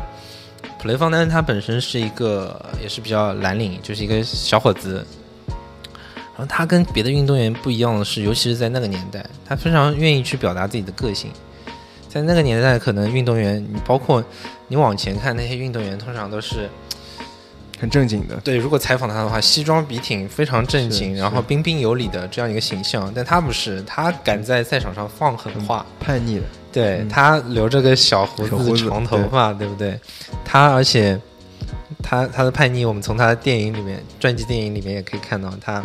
普雷方丹他本身是一个也是比较蓝领，就是一个小伙子，然后他跟别的运动员不一样的是，尤其是在那个年代，他非常愿意去表达自己的个性。在那个年代，可能运动员，你包括你往前看那些运动员，通常都是很正经的，对，如果采访他的话，西装笔挺，非常正经，然后彬彬有礼的这样一个形象。但他不是，他敢在赛场上放狠话，叛逆的，对、嗯他留着个小胡子、小胡子长头发，对不对？他而且他他的叛逆，我们从他的电影里面、传记电影里面也可以看到，他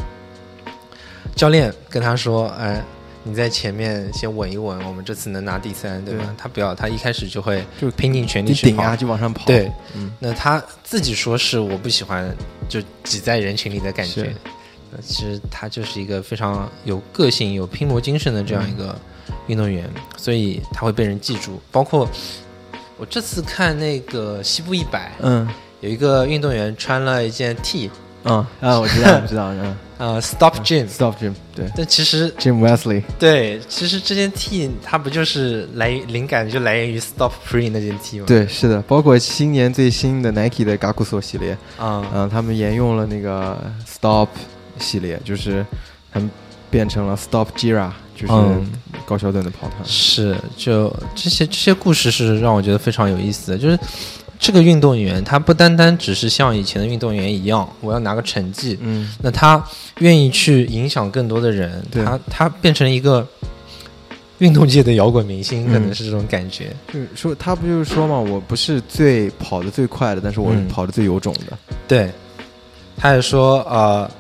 教练跟他说：“哎，你在前面先稳一稳，我们这次能拿第三，对吧？”对。他不要，他一开始就会就拼尽全力去顶啊就往上跑。对，嗯，那他自己说是我不喜欢就挤在人群里的感觉。其实他就是一个非常有个性、有拼搏精神的这样一个运动员，所以他会被人记住。包括我这次看那个西部一百，嗯。有一个运动员穿了一件 T，嗯啊，我知道，我知道，嗯呃，Stop Jim，、，Stop Jim，对但其实，Jim Wesley，对，其实这件 T 它不就是来灵感就来源于 Stop Free 那件 T 吗？，对，是的，包括今年最新的 Nike 的 g a k u s o 系列，啊、嗯，他们沿用了那个 Stop 系列，就是他们变成了 Stop Jira，就是嗯高桥盾的跑团。是，就这些这些故事是让我觉得非常有意思的。就是这个运动员，他不单单只是像以前的运动员一样，我要拿个成绩，嗯，那他愿意去影响更多的人，对他他变成一个运动界的摇滚明星，嗯可能是这种感觉。就是说他不就是说嘛，我不是最跑得最快的，但是我嗯跑得最有种的。对，他也说，呃，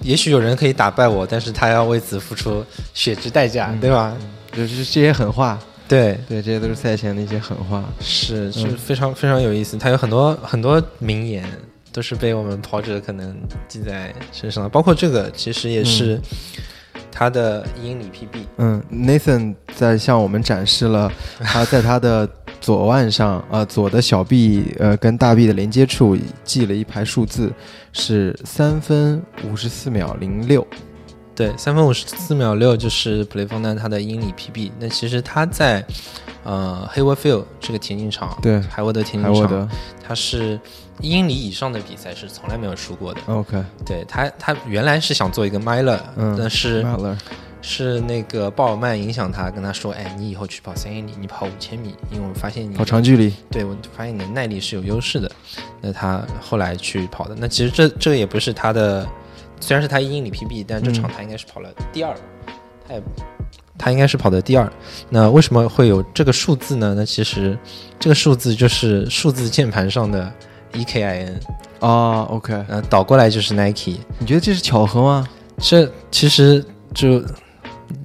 也许有人可以打败我，但是他要为此付出血之代价，嗯对吧？就是这些狠话，对，对，这些都是赛前的一些狠话。是，是嗯非常非常有意思。他有很多很多名言，都是被我们跑者可能记在身上的。包括这个，其实也是他的一英里 PB。嗯，Nathan 在向我们展示了 他在他的左腕上，呃，左的小臂，呃，跟大臂的连接处记了一排数字，是三分五十四秒零六。对，三分五十四秒六就是普雷方丹他的英里 PB。那其实他在呃黑沃 field 这个田径场，对海沃德田径场，他是一英里以上的比赛是从来没有输过的。，OK，对他，他原来是想做一个 miler，、嗯但是 Miller 是那个鲍尔曼影响他，跟他说：“哎，你以后去跑三英里，你跑五千米，因为我发现你跑长距离，对我发现你的耐力是有优势的。”那他后来去跑的，那其实这这也不是他的，虽然是他一英里 PB，但这场嗯他应该是跑了第二，他也他应该是跑的第二。那为什么会有这个数字呢？那其实这个数字就是数字键盘上的 E EKIN，啊，OK，呃，倒过来就是 Nike。你觉得这是巧合吗？这其实就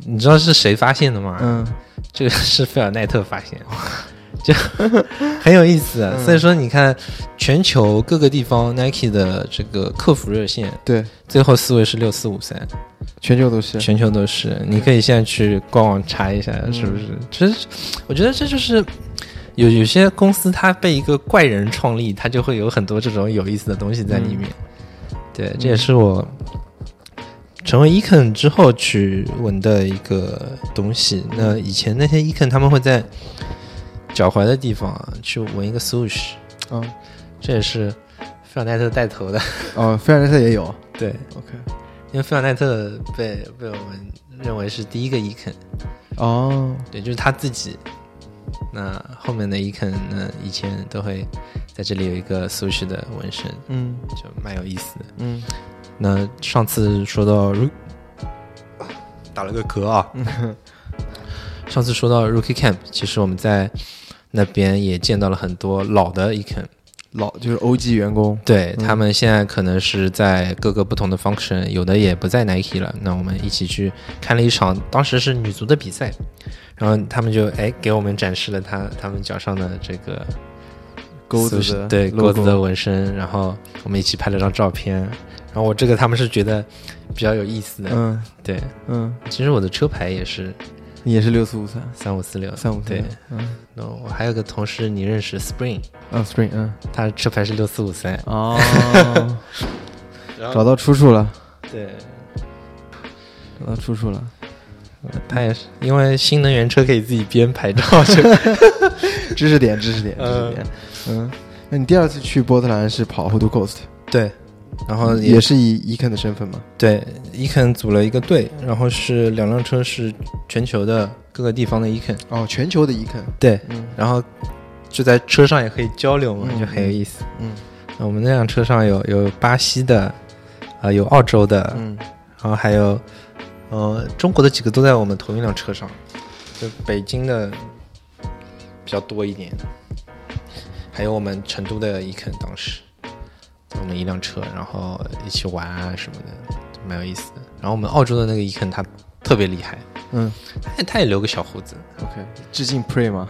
你知道是谁发现的吗？嗯这个是费尔奈特发现，就 很有意思、啊。嗯所以说，你看全球各个地方 Nike 的这个客服热线，对，最后四位是六四五三，全球都是。全球都是。你可以现在去官网查一下，是不是？其实我觉得这就是。有有些公司它被一个怪人创立，它就会有很多这种有意思的东西在里面。对，这也是我成为 Econ 之后去闻的一个东西。那以前那些 Econ 他们会在脚踝的地方啊去纹一个 swoosh，嗯，这也是费尔奈特带头的。哦，菲尔奈特也有。对，OK，因为费尔奈特被被我们认为是第一个 Econ，哦，对，就是他自己。那后面的 Econ 呢，以前都会在这里有一个 swoosh 的纹身，嗯就蛮有意思的。嗯那上次说到如打了个嗝啊。上次说到 Rookie Camp，其实我们在那边也见到了很多老的 Econ，老就是 OG 员工，对、他们现在可能是在各个不同的 function，有的也不在 Nike 了。那我们一起去看了一场，当时是女足的比赛，然后他们就哎给我们展示了他他们脚上的这个钩子的对钩子的纹身，然后我们一起拍了张照片。然后我这个他们是觉得比较有意思的，嗯对。嗯，其实我的车牌也是也是六四五三？三五四六，三五对。嗯。那我还有个同事你认识 Spring，啊 Spring 嗯。他车牌是六四五三，哦，找到出处了，对，找到出处了。他也是因为新能源车可以自己编牌照，就 知识点，知识点，知识点。嗯，那你第二次去波特兰是跑 Hood Coast，对。然后也是以 Econ 的身份嘛？对，伊肯组了一个队，然后是两辆车是全球的各个地方的伊肯，哦，全球的 Econ。对，嗯然后就在车上也可以交流嘛，嗯就很有意思。嗯那我们那辆车上有有巴西的，啊、有澳洲的，嗯然后还有呃中国的几个都在我们同一辆车上，就北京的比较多一点，还有我们成都的伊肯当时我们一辆车，然后一起玩啊什么的，就蛮有意思的。然后我们澳洲的那个伊肯他特别厉害，嗯他也他也留个小胡子，，OK，致敬 Pre 吗？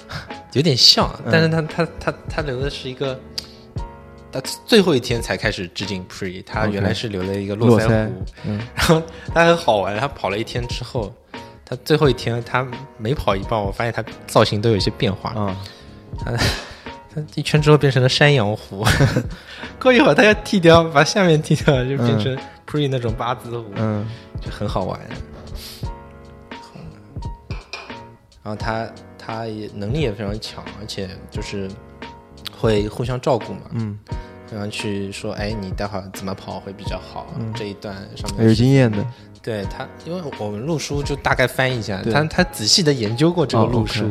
有点像，嗯但是他他他他留的是一个。他最后一天才开始致敬 Pre，他原来是留了一个络腮络腮胡，嗯然后他很好玩，他跑了一天之后，他最后一天他每跑一半，我发现他造型都有一些变化。嗯，他一圈之后变成了山羊胡，过一会儿他要剃掉，把下面剃掉，就变成 pre 那种八字胡，嗯就很好玩。然后他他也能力也非常强，而且就是会互相照顾嘛，嗯，互相去说，哎，你待会儿怎么跑会比较好？嗯这一段上面有经验的。对他，因为我们录书就大概翻译一下，他他仔细的研究过这个哦录书，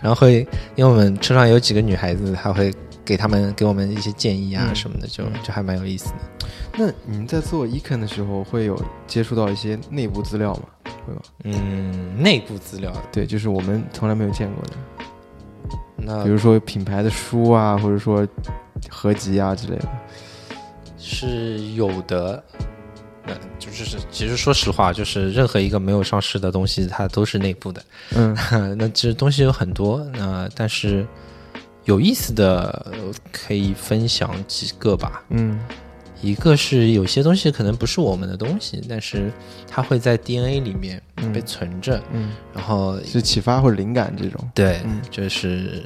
然后会因为我们车上有几个女孩子，他会给他们给我们一些建议啊嗯什么的，就就还蛮有意思的。那你们在做 Econ 的时候，会有接触到一些内部资料吗？会吗？嗯，内部资料，对，就是我们从来没有见过的，那比如说品牌的书啊，或者说合集啊之类的。是有的。那就是其实说实话，就是任何一个没有上市的东西，它都是内部的。嗯 那其实东西有很多，那但是有意思的呃可以分享几个吧。嗯一个是有些东西可能不是我们的东西，但是它会在 DNA 里面嗯被存着，嗯，然后是启发或者灵感这种。对，嗯就是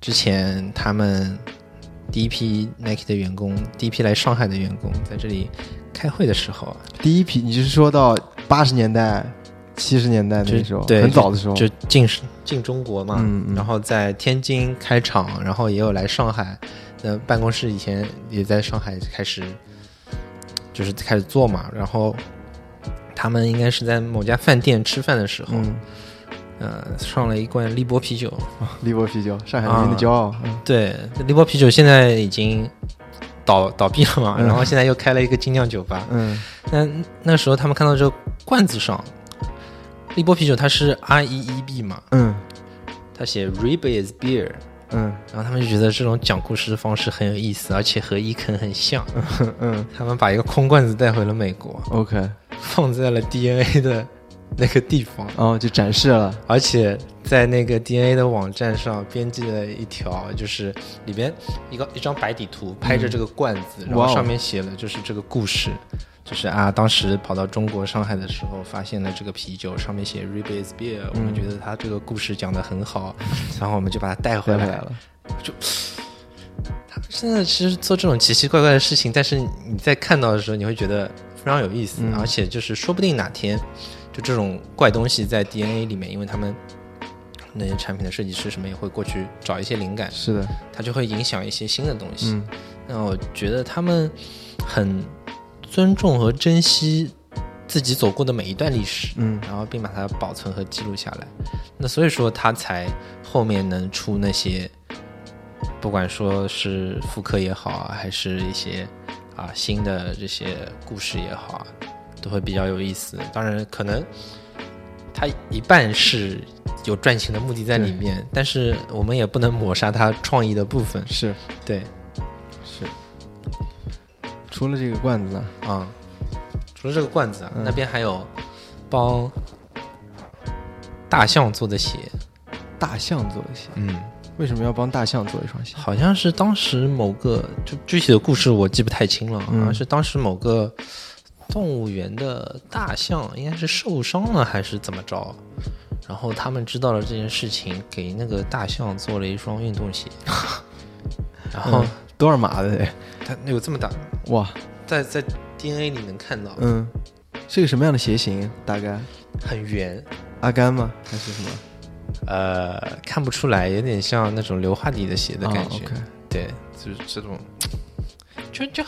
之前他们第一批 Nike 的员工，第一批来上海的员工在这里开会的时候啊，第一批，你就是说到八十年代、七十年代那时候，对很早的时候，就进进中国嘛，然后在天津开厂，然后也有来上海，呃，办公室以前也在上海开始，就是开始做嘛，然后他们应该是在某家饭店吃饭的时候，嗯，呃，上了一罐利波啤酒，利波啤酒，上海人民的骄傲。嗯。对，利波啤酒现在已经倒倒闭了嘛，嗯。然后现在又开了一个精酿酒吧，嗯。那那时候他们看到这个罐子上，利波啤酒它是 R E E B 嘛，嗯。它写 Rib is beer，嗯。然后他们就觉得这种讲故事的方式很有意思，而且和伊肯很像。嗯。嗯。他们把一个空罐子带回了美国，，OK，放在了 DNA 的那个地方，哦，就展示了。而且在那个 DNA 的网站上编辑了一条，就是里边一个一张白底图，拍着这个罐子，然后上面写了就是这个故事。就是啊，当时跑到中国上海的时候，发现了这个啤酒，上面写 r i b is beer，、我们觉得他这个故事讲得很好，然后我们就把它带回来了。他们现在其实做这种奇奇怪怪的事情，但是你在看到的时候，你会觉得非常有意思，嗯而且就是说不定哪天，就这种怪东西在 DNA 里面，因为他们那些产品的设计师什么也会过去找一些灵感，是的，它就会影响一些新的东西。嗯那我觉得他们很尊重和珍惜自己走过的每一段历史，嗯然后并把它保存和记录下来。那所以说，他才后面能出那些，不管说是复刻也好啊，还是一些啊新的这些故事也好啊，都会比较有意思。当然，可能它一半是有赚钱的目的在里面，但是我们也不能抹杀它创意的部分。是对，是。除了这个罐子呢？啊，除了这个罐子啊，嗯那边还有帮大象做的鞋。大象做的鞋，嗯，为什么要帮大象做一双鞋？好像是当时某个就具体的故事我记不太清了，好嗯像是当时某个动物园的大象应该是受伤了还是怎么着，然后他们知道了这件事情，给那个大象做了一双运动鞋，然后嗯多少码的？得？它有这么大，哇，在在 DNA 里能看到，嗯，是个什么样的鞋型？大概？很圆，阿甘吗？还是什么？呃，看不出来，有点像那种硫化底的鞋的感觉，对，就是这种，就就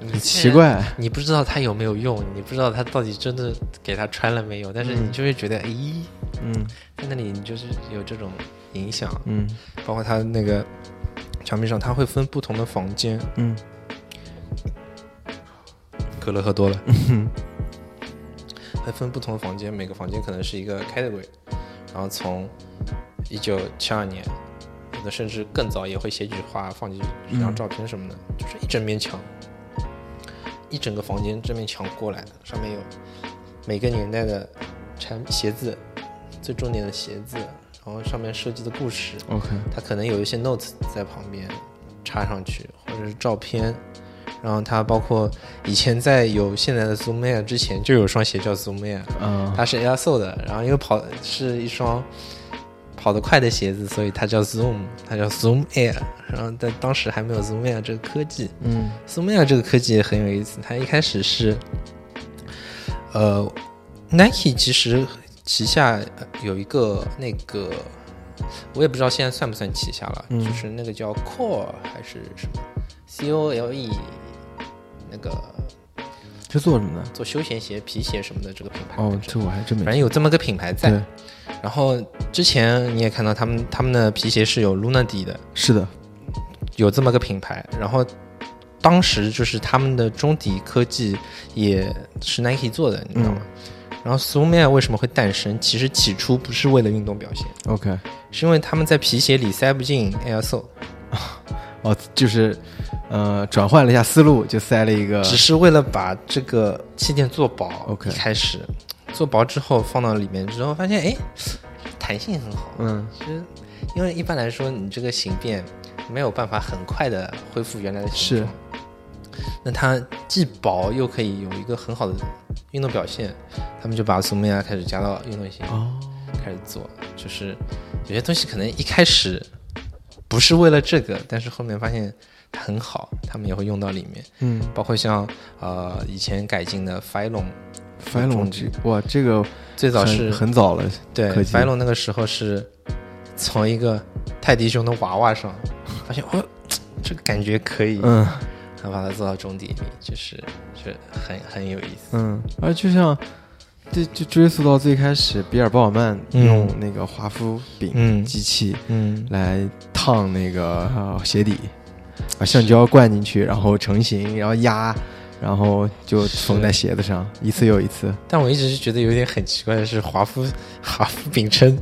很很奇。怪。你不知道它有没有用，你不知道它到底真的给它穿了没有，但是嗯你就会觉得，咦，嗯在那里你就是有这种影响，嗯包括它那个墙壁上，它会分不同的房间，嗯可乐喝多了，嗯会分不同的房间，每个房间可能是一个 category，然后从一九七二年，有的甚至更早也会写几句话放进去几张嗯照片什么的，就是一整面墙，一整个房间这面墙过来的，上面有每个年代的产鞋子，最重点的鞋子，然后上面设计的故事，，OK，它可能有一些 notes 在旁边插上去，或者是照片。然后它包括以前在有现在的 Zoom Air 之前，就有双鞋叫 Zoom Air，嗯它是 Air Sole 的，然后因为跑是一双跑得快的鞋子，所以它叫 Zoom，它叫 Zoom Air。然后在当时还没有 Zoom Air 这个科技嗯，Zoom Air 这个科技也很有意思。它一开始是，呃，Nike 其实旗下呃有一个那个，我也不知道现在算不算旗下了，嗯就是那个叫 Core 还是什么 C O L E 那个是做什么的？做休闲鞋、皮鞋什么的这个品牌。哦，这我还真没反正有这么个品牌在。对，然后之前你也看到他们他们的皮鞋是有 Luna 底的，是的，有这么个品牌。然后当时就是他们的中底科技也是 Nike 做的，你知道吗？然后 Zoom Air 为什么会诞生？其实起初不是为了运动表现，OK，是因为他们在皮鞋里塞不进 Air Sole，哦，就是呃转换了一下思路，就塞了一个只是为了把这个气垫做薄。OK 开始做薄之后放到里面之后，发现哎，弹性很好。嗯其实，因为一般来说，你这个形变没有办法很快的恢复原来的形状。那它既薄又可以有一个很好的运动表现，他们就把苏梅亚开始加到运动鞋哦开始做。就是有些东西可能一开始不是为了这个，但是后面发现它很好，他们也会用到里面。嗯。包括像呃以前改进的 Phylon，，Phylon 这哇这个最早是很早了，对科技。Phylon 那个时候是从一个泰迪熊的娃娃上发现，哦，这个感觉可以，嗯。然后把它做到中底里，就是就很很有意思。嗯，而就像。这就追溯到最开始，比尔鲍尔曼嗯。用那个华夫饼嗯。机器嗯，来烫那个、呃鞋底，把橡胶灌进去，然后成型，然后压，然后就缝在鞋子上，一次又一次。但我一直是觉得有点很奇怪的是，华夫 华夫饼撑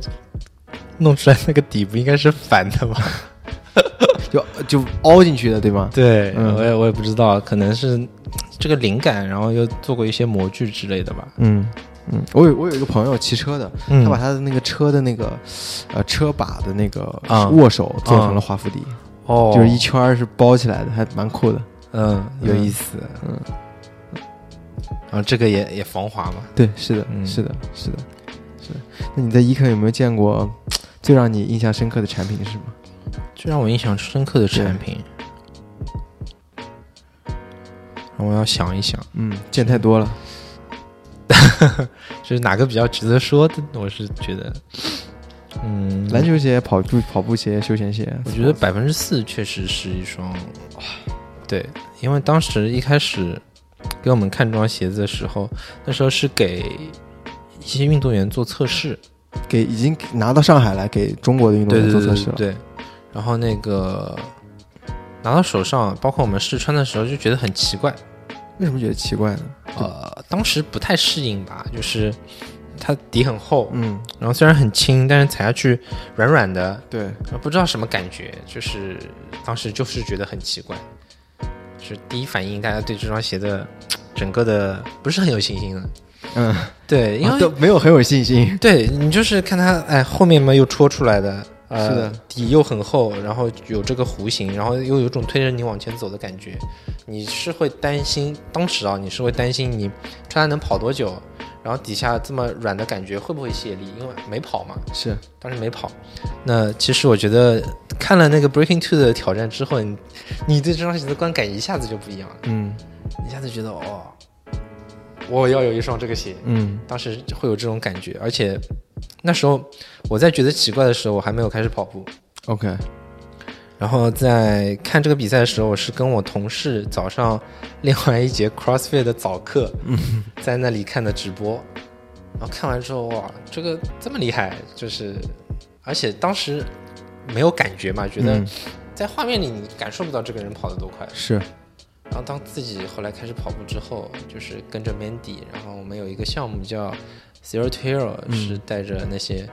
弄出来那个底不应该是反的吧？就就凹进去的，对吗？对，嗯我也我也不知道，可能是这个灵感，然后又做过一些模具之类的吧。嗯嗯，我有我有一个朋友骑车的，嗯他把他的那个车的那个呃车把的那个啊握手做成了华夫底，哦就是一圈儿是包起来的，还蛮酷的。嗯有意思，嗯，然后这个也也防滑嘛。对，是的，嗯是的，是的，是的。那你在伊肯有没有见过最让你印象深刻的产品是什么？最让我印象深刻的产品，我要想一想，嗯，见太多了。就是哪个比较值得说的？我是觉得，嗯，篮球鞋、跑步跑步鞋、休闲鞋，我觉得百分之四确实是一双，对，因为当时一开始给我们看这双鞋子的时候，那时候是给一些运动员做测试，给已经拿到上海来给中国的运动员做测试了。对对，然后那个拿到手上，包括我们试穿的时候就觉得很奇怪，为什么觉得奇怪呢？呃，当时不太适应吧，就是它底很厚，嗯，然后虽然很轻，但是踩下去软软的，对，不知道什么感觉，就是当时就是觉得很奇怪，是第一反应，大家对这双鞋的整个的不是很有信心的，嗯，对，因为、啊都没有很有信心。对你就是看它，哎，后面嘛又戳出来的，呃，是的。底又很厚，然后有这个弧形，然后又有种推着你往前走的感觉，你是会担心，当时啊，你是会担心你穿它能跑多久，然后底下这么软的感觉会不会泄力，因为没跑嘛，是，当时没跑。那其实我觉得看了那个 Breaking Two 的挑战之后，你你对这双鞋的观感一下子就不一样了，嗯。一下子觉得哦，我要有一双这个鞋。嗯。当时会有这种感觉，而且那时候我在觉得奇怪的时候，我还没有开始跑步。，OK，然后在看这个比赛的时候，我是跟我同事早上 另外一节 CrossFit 的早课，在那里看的直播。然后看完之后，哇，这个这么厉害，就是，而且当时没有感觉嘛，觉得嗯在画面里你感受不到这个人跑得多快。是，然后当自己后来开始跑步之后，就是跟着 Mandy，然后我们有一个项目叫 Zero to Hero，、嗯是带着那些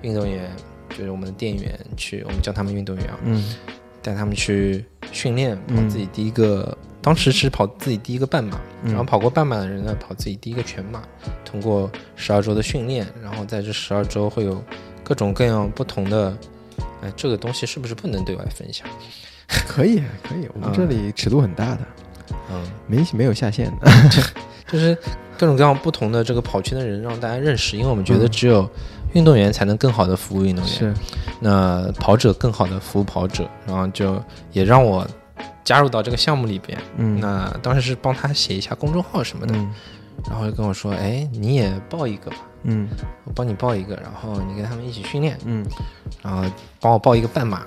运动员，就是我们的店员去，我们叫他们运动员啊，嗯。带他们去训练，跑嗯自己第一个，当时是跑自己第一个半马，嗯。然后跑过半马的人呢，跑自己第一个全马，通过十二周的训练，然后在这十二周会有各种各样不同的，哎，这个东西是不是不能对外分享？可以可以，我们这里尺度很大的，嗯，没没有下限的。就是各种各样不同的这个跑圈的人，让大家认识，因为我们觉得嗯。只有运动员才能更好的服务运动员，是，那跑者更好的服务跑者，然后就也让我加入到这个项目里边。嗯。那当时是帮他写一下公众号什么的，嗯。然后就跟我说，哎，你也报一个吧，嗯。我帮你报一个，然后你跟他们一起训练，嗯。然后帮我报一个半马。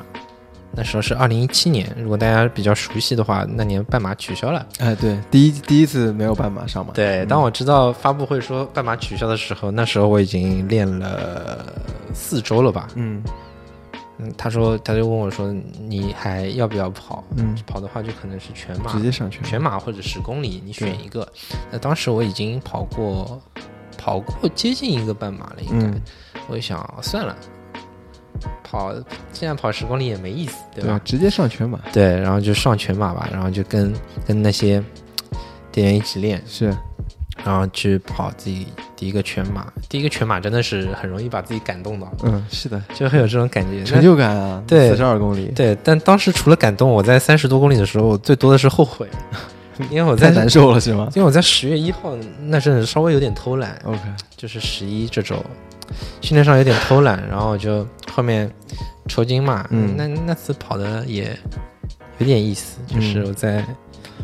那时候是二零一七年，如果大家比较熟悉的话，那年半马取消了。哎，对，第一第一次没有半马上马。对，嗯当我知道发布会说半马取消的时候，那时候我已经练了四周了吧。嗯嗯，他说，他就问我说，你还要不要跑？嗯，跑的话就可能是全马直，接上去。全马或者十公里，你选一个。那当时我已经跑过，跑过接近一个半马了，应该。嗯，我就想，算了，跑现在跑十公里也没意思，对吧？直接上全马对，然后就上全马吧，然后就跟跟那些店员一起练，是，然后去跑自己第一个全马。第一个全马真的是很容易把自己感动到，嗯，是的，就会有这种感觉。成就感啊，对四十二公里，对，但当时除了感动，我在三十多公里的时候，最多的是后悔，因为我在太难受了是吗因为我在十月一号那阵稍微有点偷懒，？OK，就是十一这周训练上有点偷懒，然后就后面抽筋嘛，嗯那那次跑的也有点意思，就是嗯我在。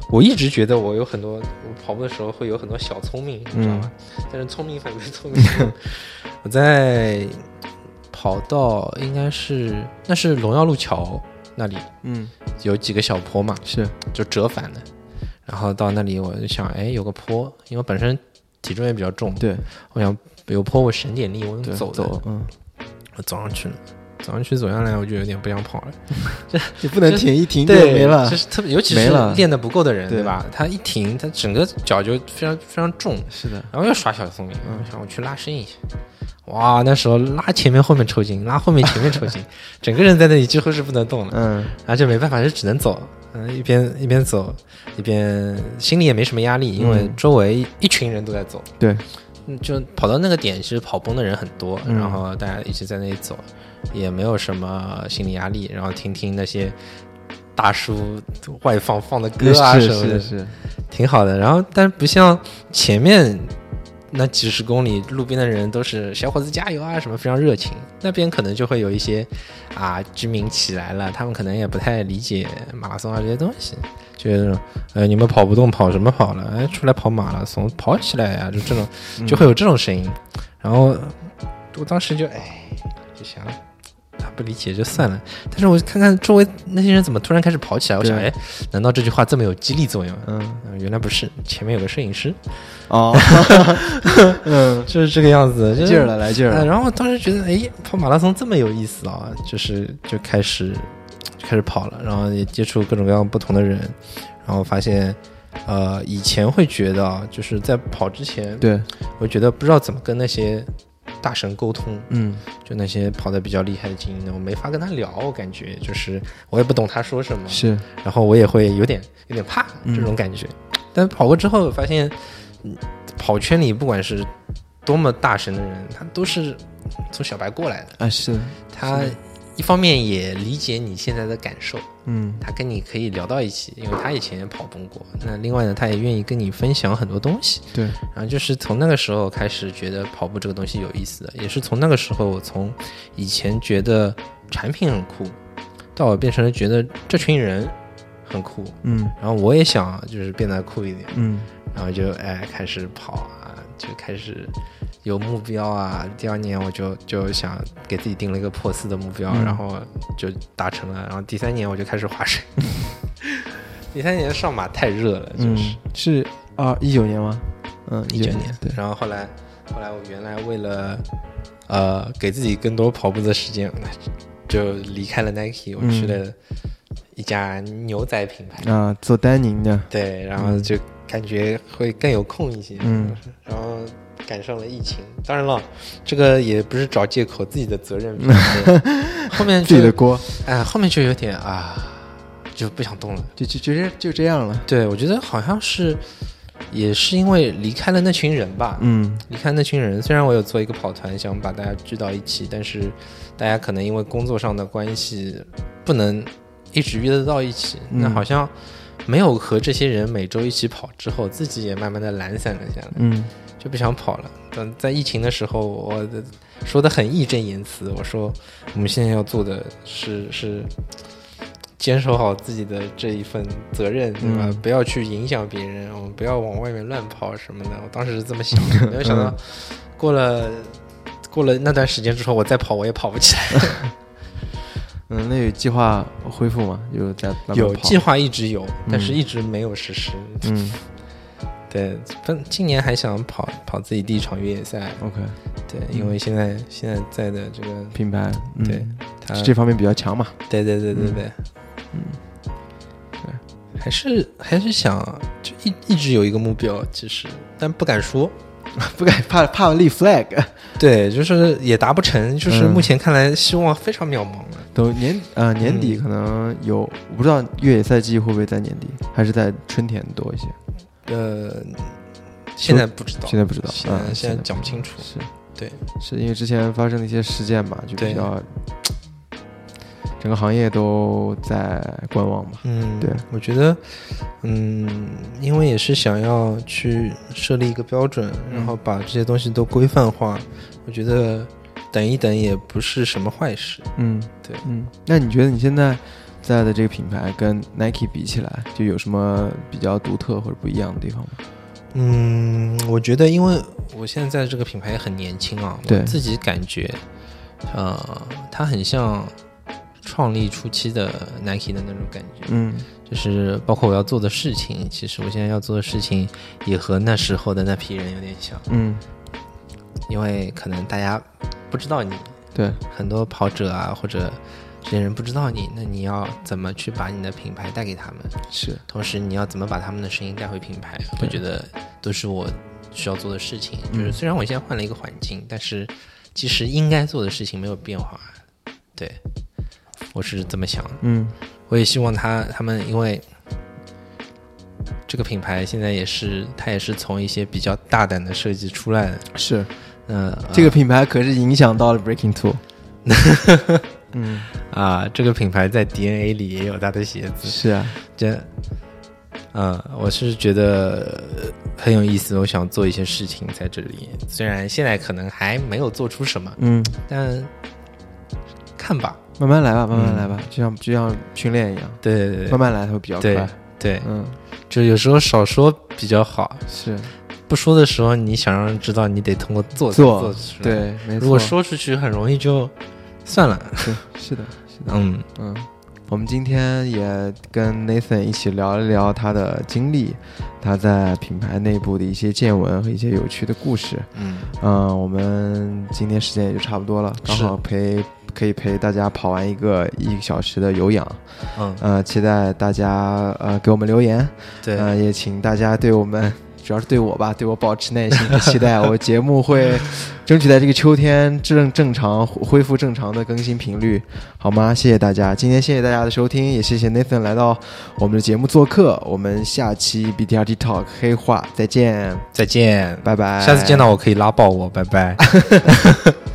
我一直觉得我有很多，我跑步的时候会有很多小聪明，你知道吗？但是聪明反被聪明。我在跑到应该是那是荣耀路桥那里嗯，有几个小坡嘛，是，就折返的。然后到那里我就想，哎，有个坡，因为本身体重也比较重，对我想有坡我省点力，我用，走的。走，嗯，我走上去了，走上去走下来，我就有点不想跑了。这你不能就停一停就对，没了就，是特别，尤其是练的不够的人，对对吧？他一停，他整个脚就非常非常重，是的，然后又耍小聪明，嗯我想我去拉伸一下。哇，那时候拉前面后面抽筋，拉后面前面抽筋，整个人在那里几乎是不能动的。嗯然后就没办法，就只能走。嗯，一边一边走，一边心里也没什么压力，因为嗯周围一群人都在走。对，嗯，就跑到那个点，其实跑崩的人很多，嗯然后大家一直在那里走，也没有什么心理压力，然后听听那些大叔外放放的歌啊什么的，是是，挺好的。然后，但不像前面那几十公里，路边的人都是小伙子加油啊，什么非常热情。那边可能就会有一些啊居民起来了，他们可能也不太理解马拉松啊这些东西，觉得呃你们跑不动，跑什么跑了？哎，出来跑马拉松，跑起来呀、就这种就会有这种声音。然后我当时就哎就想。他不理解就算了，但是我看看周围那些人怎么突然开始跑起来，我想，对哎，难道这句话这么有激励作用？嗯嗯，原来不是，前面有个摄影师，哦，嗯，就是这个样子，就是劲儿了，来劲儿呃了，然后当时觉得，哎，跑马拉松这么有意思啊，就是就开始就开始跑了，然后也接触各种各样不同的人，然后发现呃，以前会觉得啊，就是在跑之前，对，我觉得不知道怎么跟那些大神沟通，嗯。就那些跑得比较厉害的精英呢，我没法跟他聊，我感觉就是我也不懂他说什么，是，然后我也会有点有点怕嗯。这种感觉。但跑过之后发现，嗯跑圈里不管是多么大神的人，他都是从小白过来的，啊是，他是一方面也理解你现在的感受。嗯他跟你可以聊到一起，因为他以前也跑步过。那另外呢，他也愿意跟你分享很多东西。对，然后就是从那个时候开始觉得跑步这个东西有意思的，也是从那个时候，我从以前觉得产品很酷，到我变成了觉得这群人很酷，嗯然后我也想就是变得酷一点，嗯然后就哎开始跑啊，就开始有目标啊。第二年我就就想给自己定了一个破四的目标，嗯然后就达成了。然后第三年我就开始划水。第三年上马太热了，就是嗯，是啊，一九年吗？嗯，一九年，对，然后后来后来我原来为了呃给自己更多跑步的时间，就离开了 Nike，我去了一家牛仔品牌。啊，做丹宁的，对，然后就感觉会更有空一些，嗯，然后赶上了疫情。当然了，这个也不是找借口，自己的责任。后面就自己的锅，哎，后面就有点啊，就不想动了。就就就这就这样了。对，我觉得好像是也是因为离开了那群人吧，嗯离开那群人，虽然我有做一个跑团，想把大家聚到一起，但是大家可能因为工作上的关系，不能一直约得到一起。嗯那好像没有和这些人每周一起跑之后，自己也慢慢的懒散了下来，嗯就不想跑了。等在疫情的时候，我的说的很义正言辞，我说我们现在要做的是是。坚守好自己的这一份责任，对吧？嗯不要去影响别人，我们不要往外面乱跑什么的。我当时是这么想的，没有想到过了过了那段时间之后，我再跑我也跑不起来。嗯，那有计划恢复吗？有在有计划一直有，但是一直没有实施。嗯对，本今年还想跑跑自己第一场越野赛。，OK，对，因为现在现在在的这个，品牌，嗯对它这方面比较强嘛。对对对对对，嗯，对，还是还是想就一一直有一个目标，其实但不敢说。不敢怕怕立 flag，对，就是也达不成，就是嗯目前看来希望非常渺茫了。都年呃年底嗯可能有，我不知道越野赛季会不会在年底，还是在春天多一些。呃，现在不知道，现在不知道，现在嗯现在讲不清楚。是，对，是因为之前发生的一些事件嘛，就比较整个行业都在观望嘛。嗯，对，我觉得，嗯，因为也是想要去设立一个标准，然后把这些东西都规范化，我觉得等一等也不是什么坏事。嗯，对，嗯，那你觉得你现在在的这个品牌跟 Nike 比起来，就有什么比较独特或者不一样的地方吗？嗯，我觉得，因为我现在在这个品牌也很年轻啊，对。我自己感觉，呃，它很像创立初期的 Nike 的那种感觉。嗯。就是包括我要做的事情，其实我现在要做的事情也和那时候的那批人有点像，嗯，因为可能大家不知道你，对，很多跑者啊或者这些人不知道你，那你要怎么去把你的品牌带给他们？是，同时你要怎么把他们的声音带回品牌？我觉得都是我需要做的事情。嗯就是虽然我现在换了一个环境，但是其实应该做的事情没有变化。对，我是这么想。嗯我也希望他他们，因为这个品牌现在也是，它也是从一些比较大胆的设计出来的。是，呃、这个品牌可是影响到了 Breaking Two。嗯，啊、这个品牌在 DNA 里也有它的鞋子。是啊，这，嗯，我是觉得呃很有意思，我想做一些事情在这里。虽然现在可能还没有做出什么，嗯，但看吧。慢慢来吧，慢慢来吧，就像就像训练一样，对对对慢慢来会比较对快。对，嗯，就有时候少说比较好。是不说的时候，你想让人知道，你得通过做做做。对，没错。如果说出去，很容易就算了。是，是的，是的，嗯，嗯，我们今天也跟 Nathan 一起聊一聊他的经历，他在品牌内部的一些见闻和一些有趣的故事。嗯，嗯，我们今天时间也就差不多了，刚好陪可以陪大家跑完一个一个小时的有氧。嗯，呃，期待大家呃给我们留言，对，呃，也请大家对我们，主要是对我吧，对我保持耐心和期待。我节目会争取在这个秋天正正常恢复正常的更新频率，好吗？谢谢大家，今天谢谢大家的收听，也谢谢 Nathan 来到我们的节目做客。我们下期 BTRT Talk 黑话再见，再见，拜拜。下次见到我可以拉爆我，拜拜。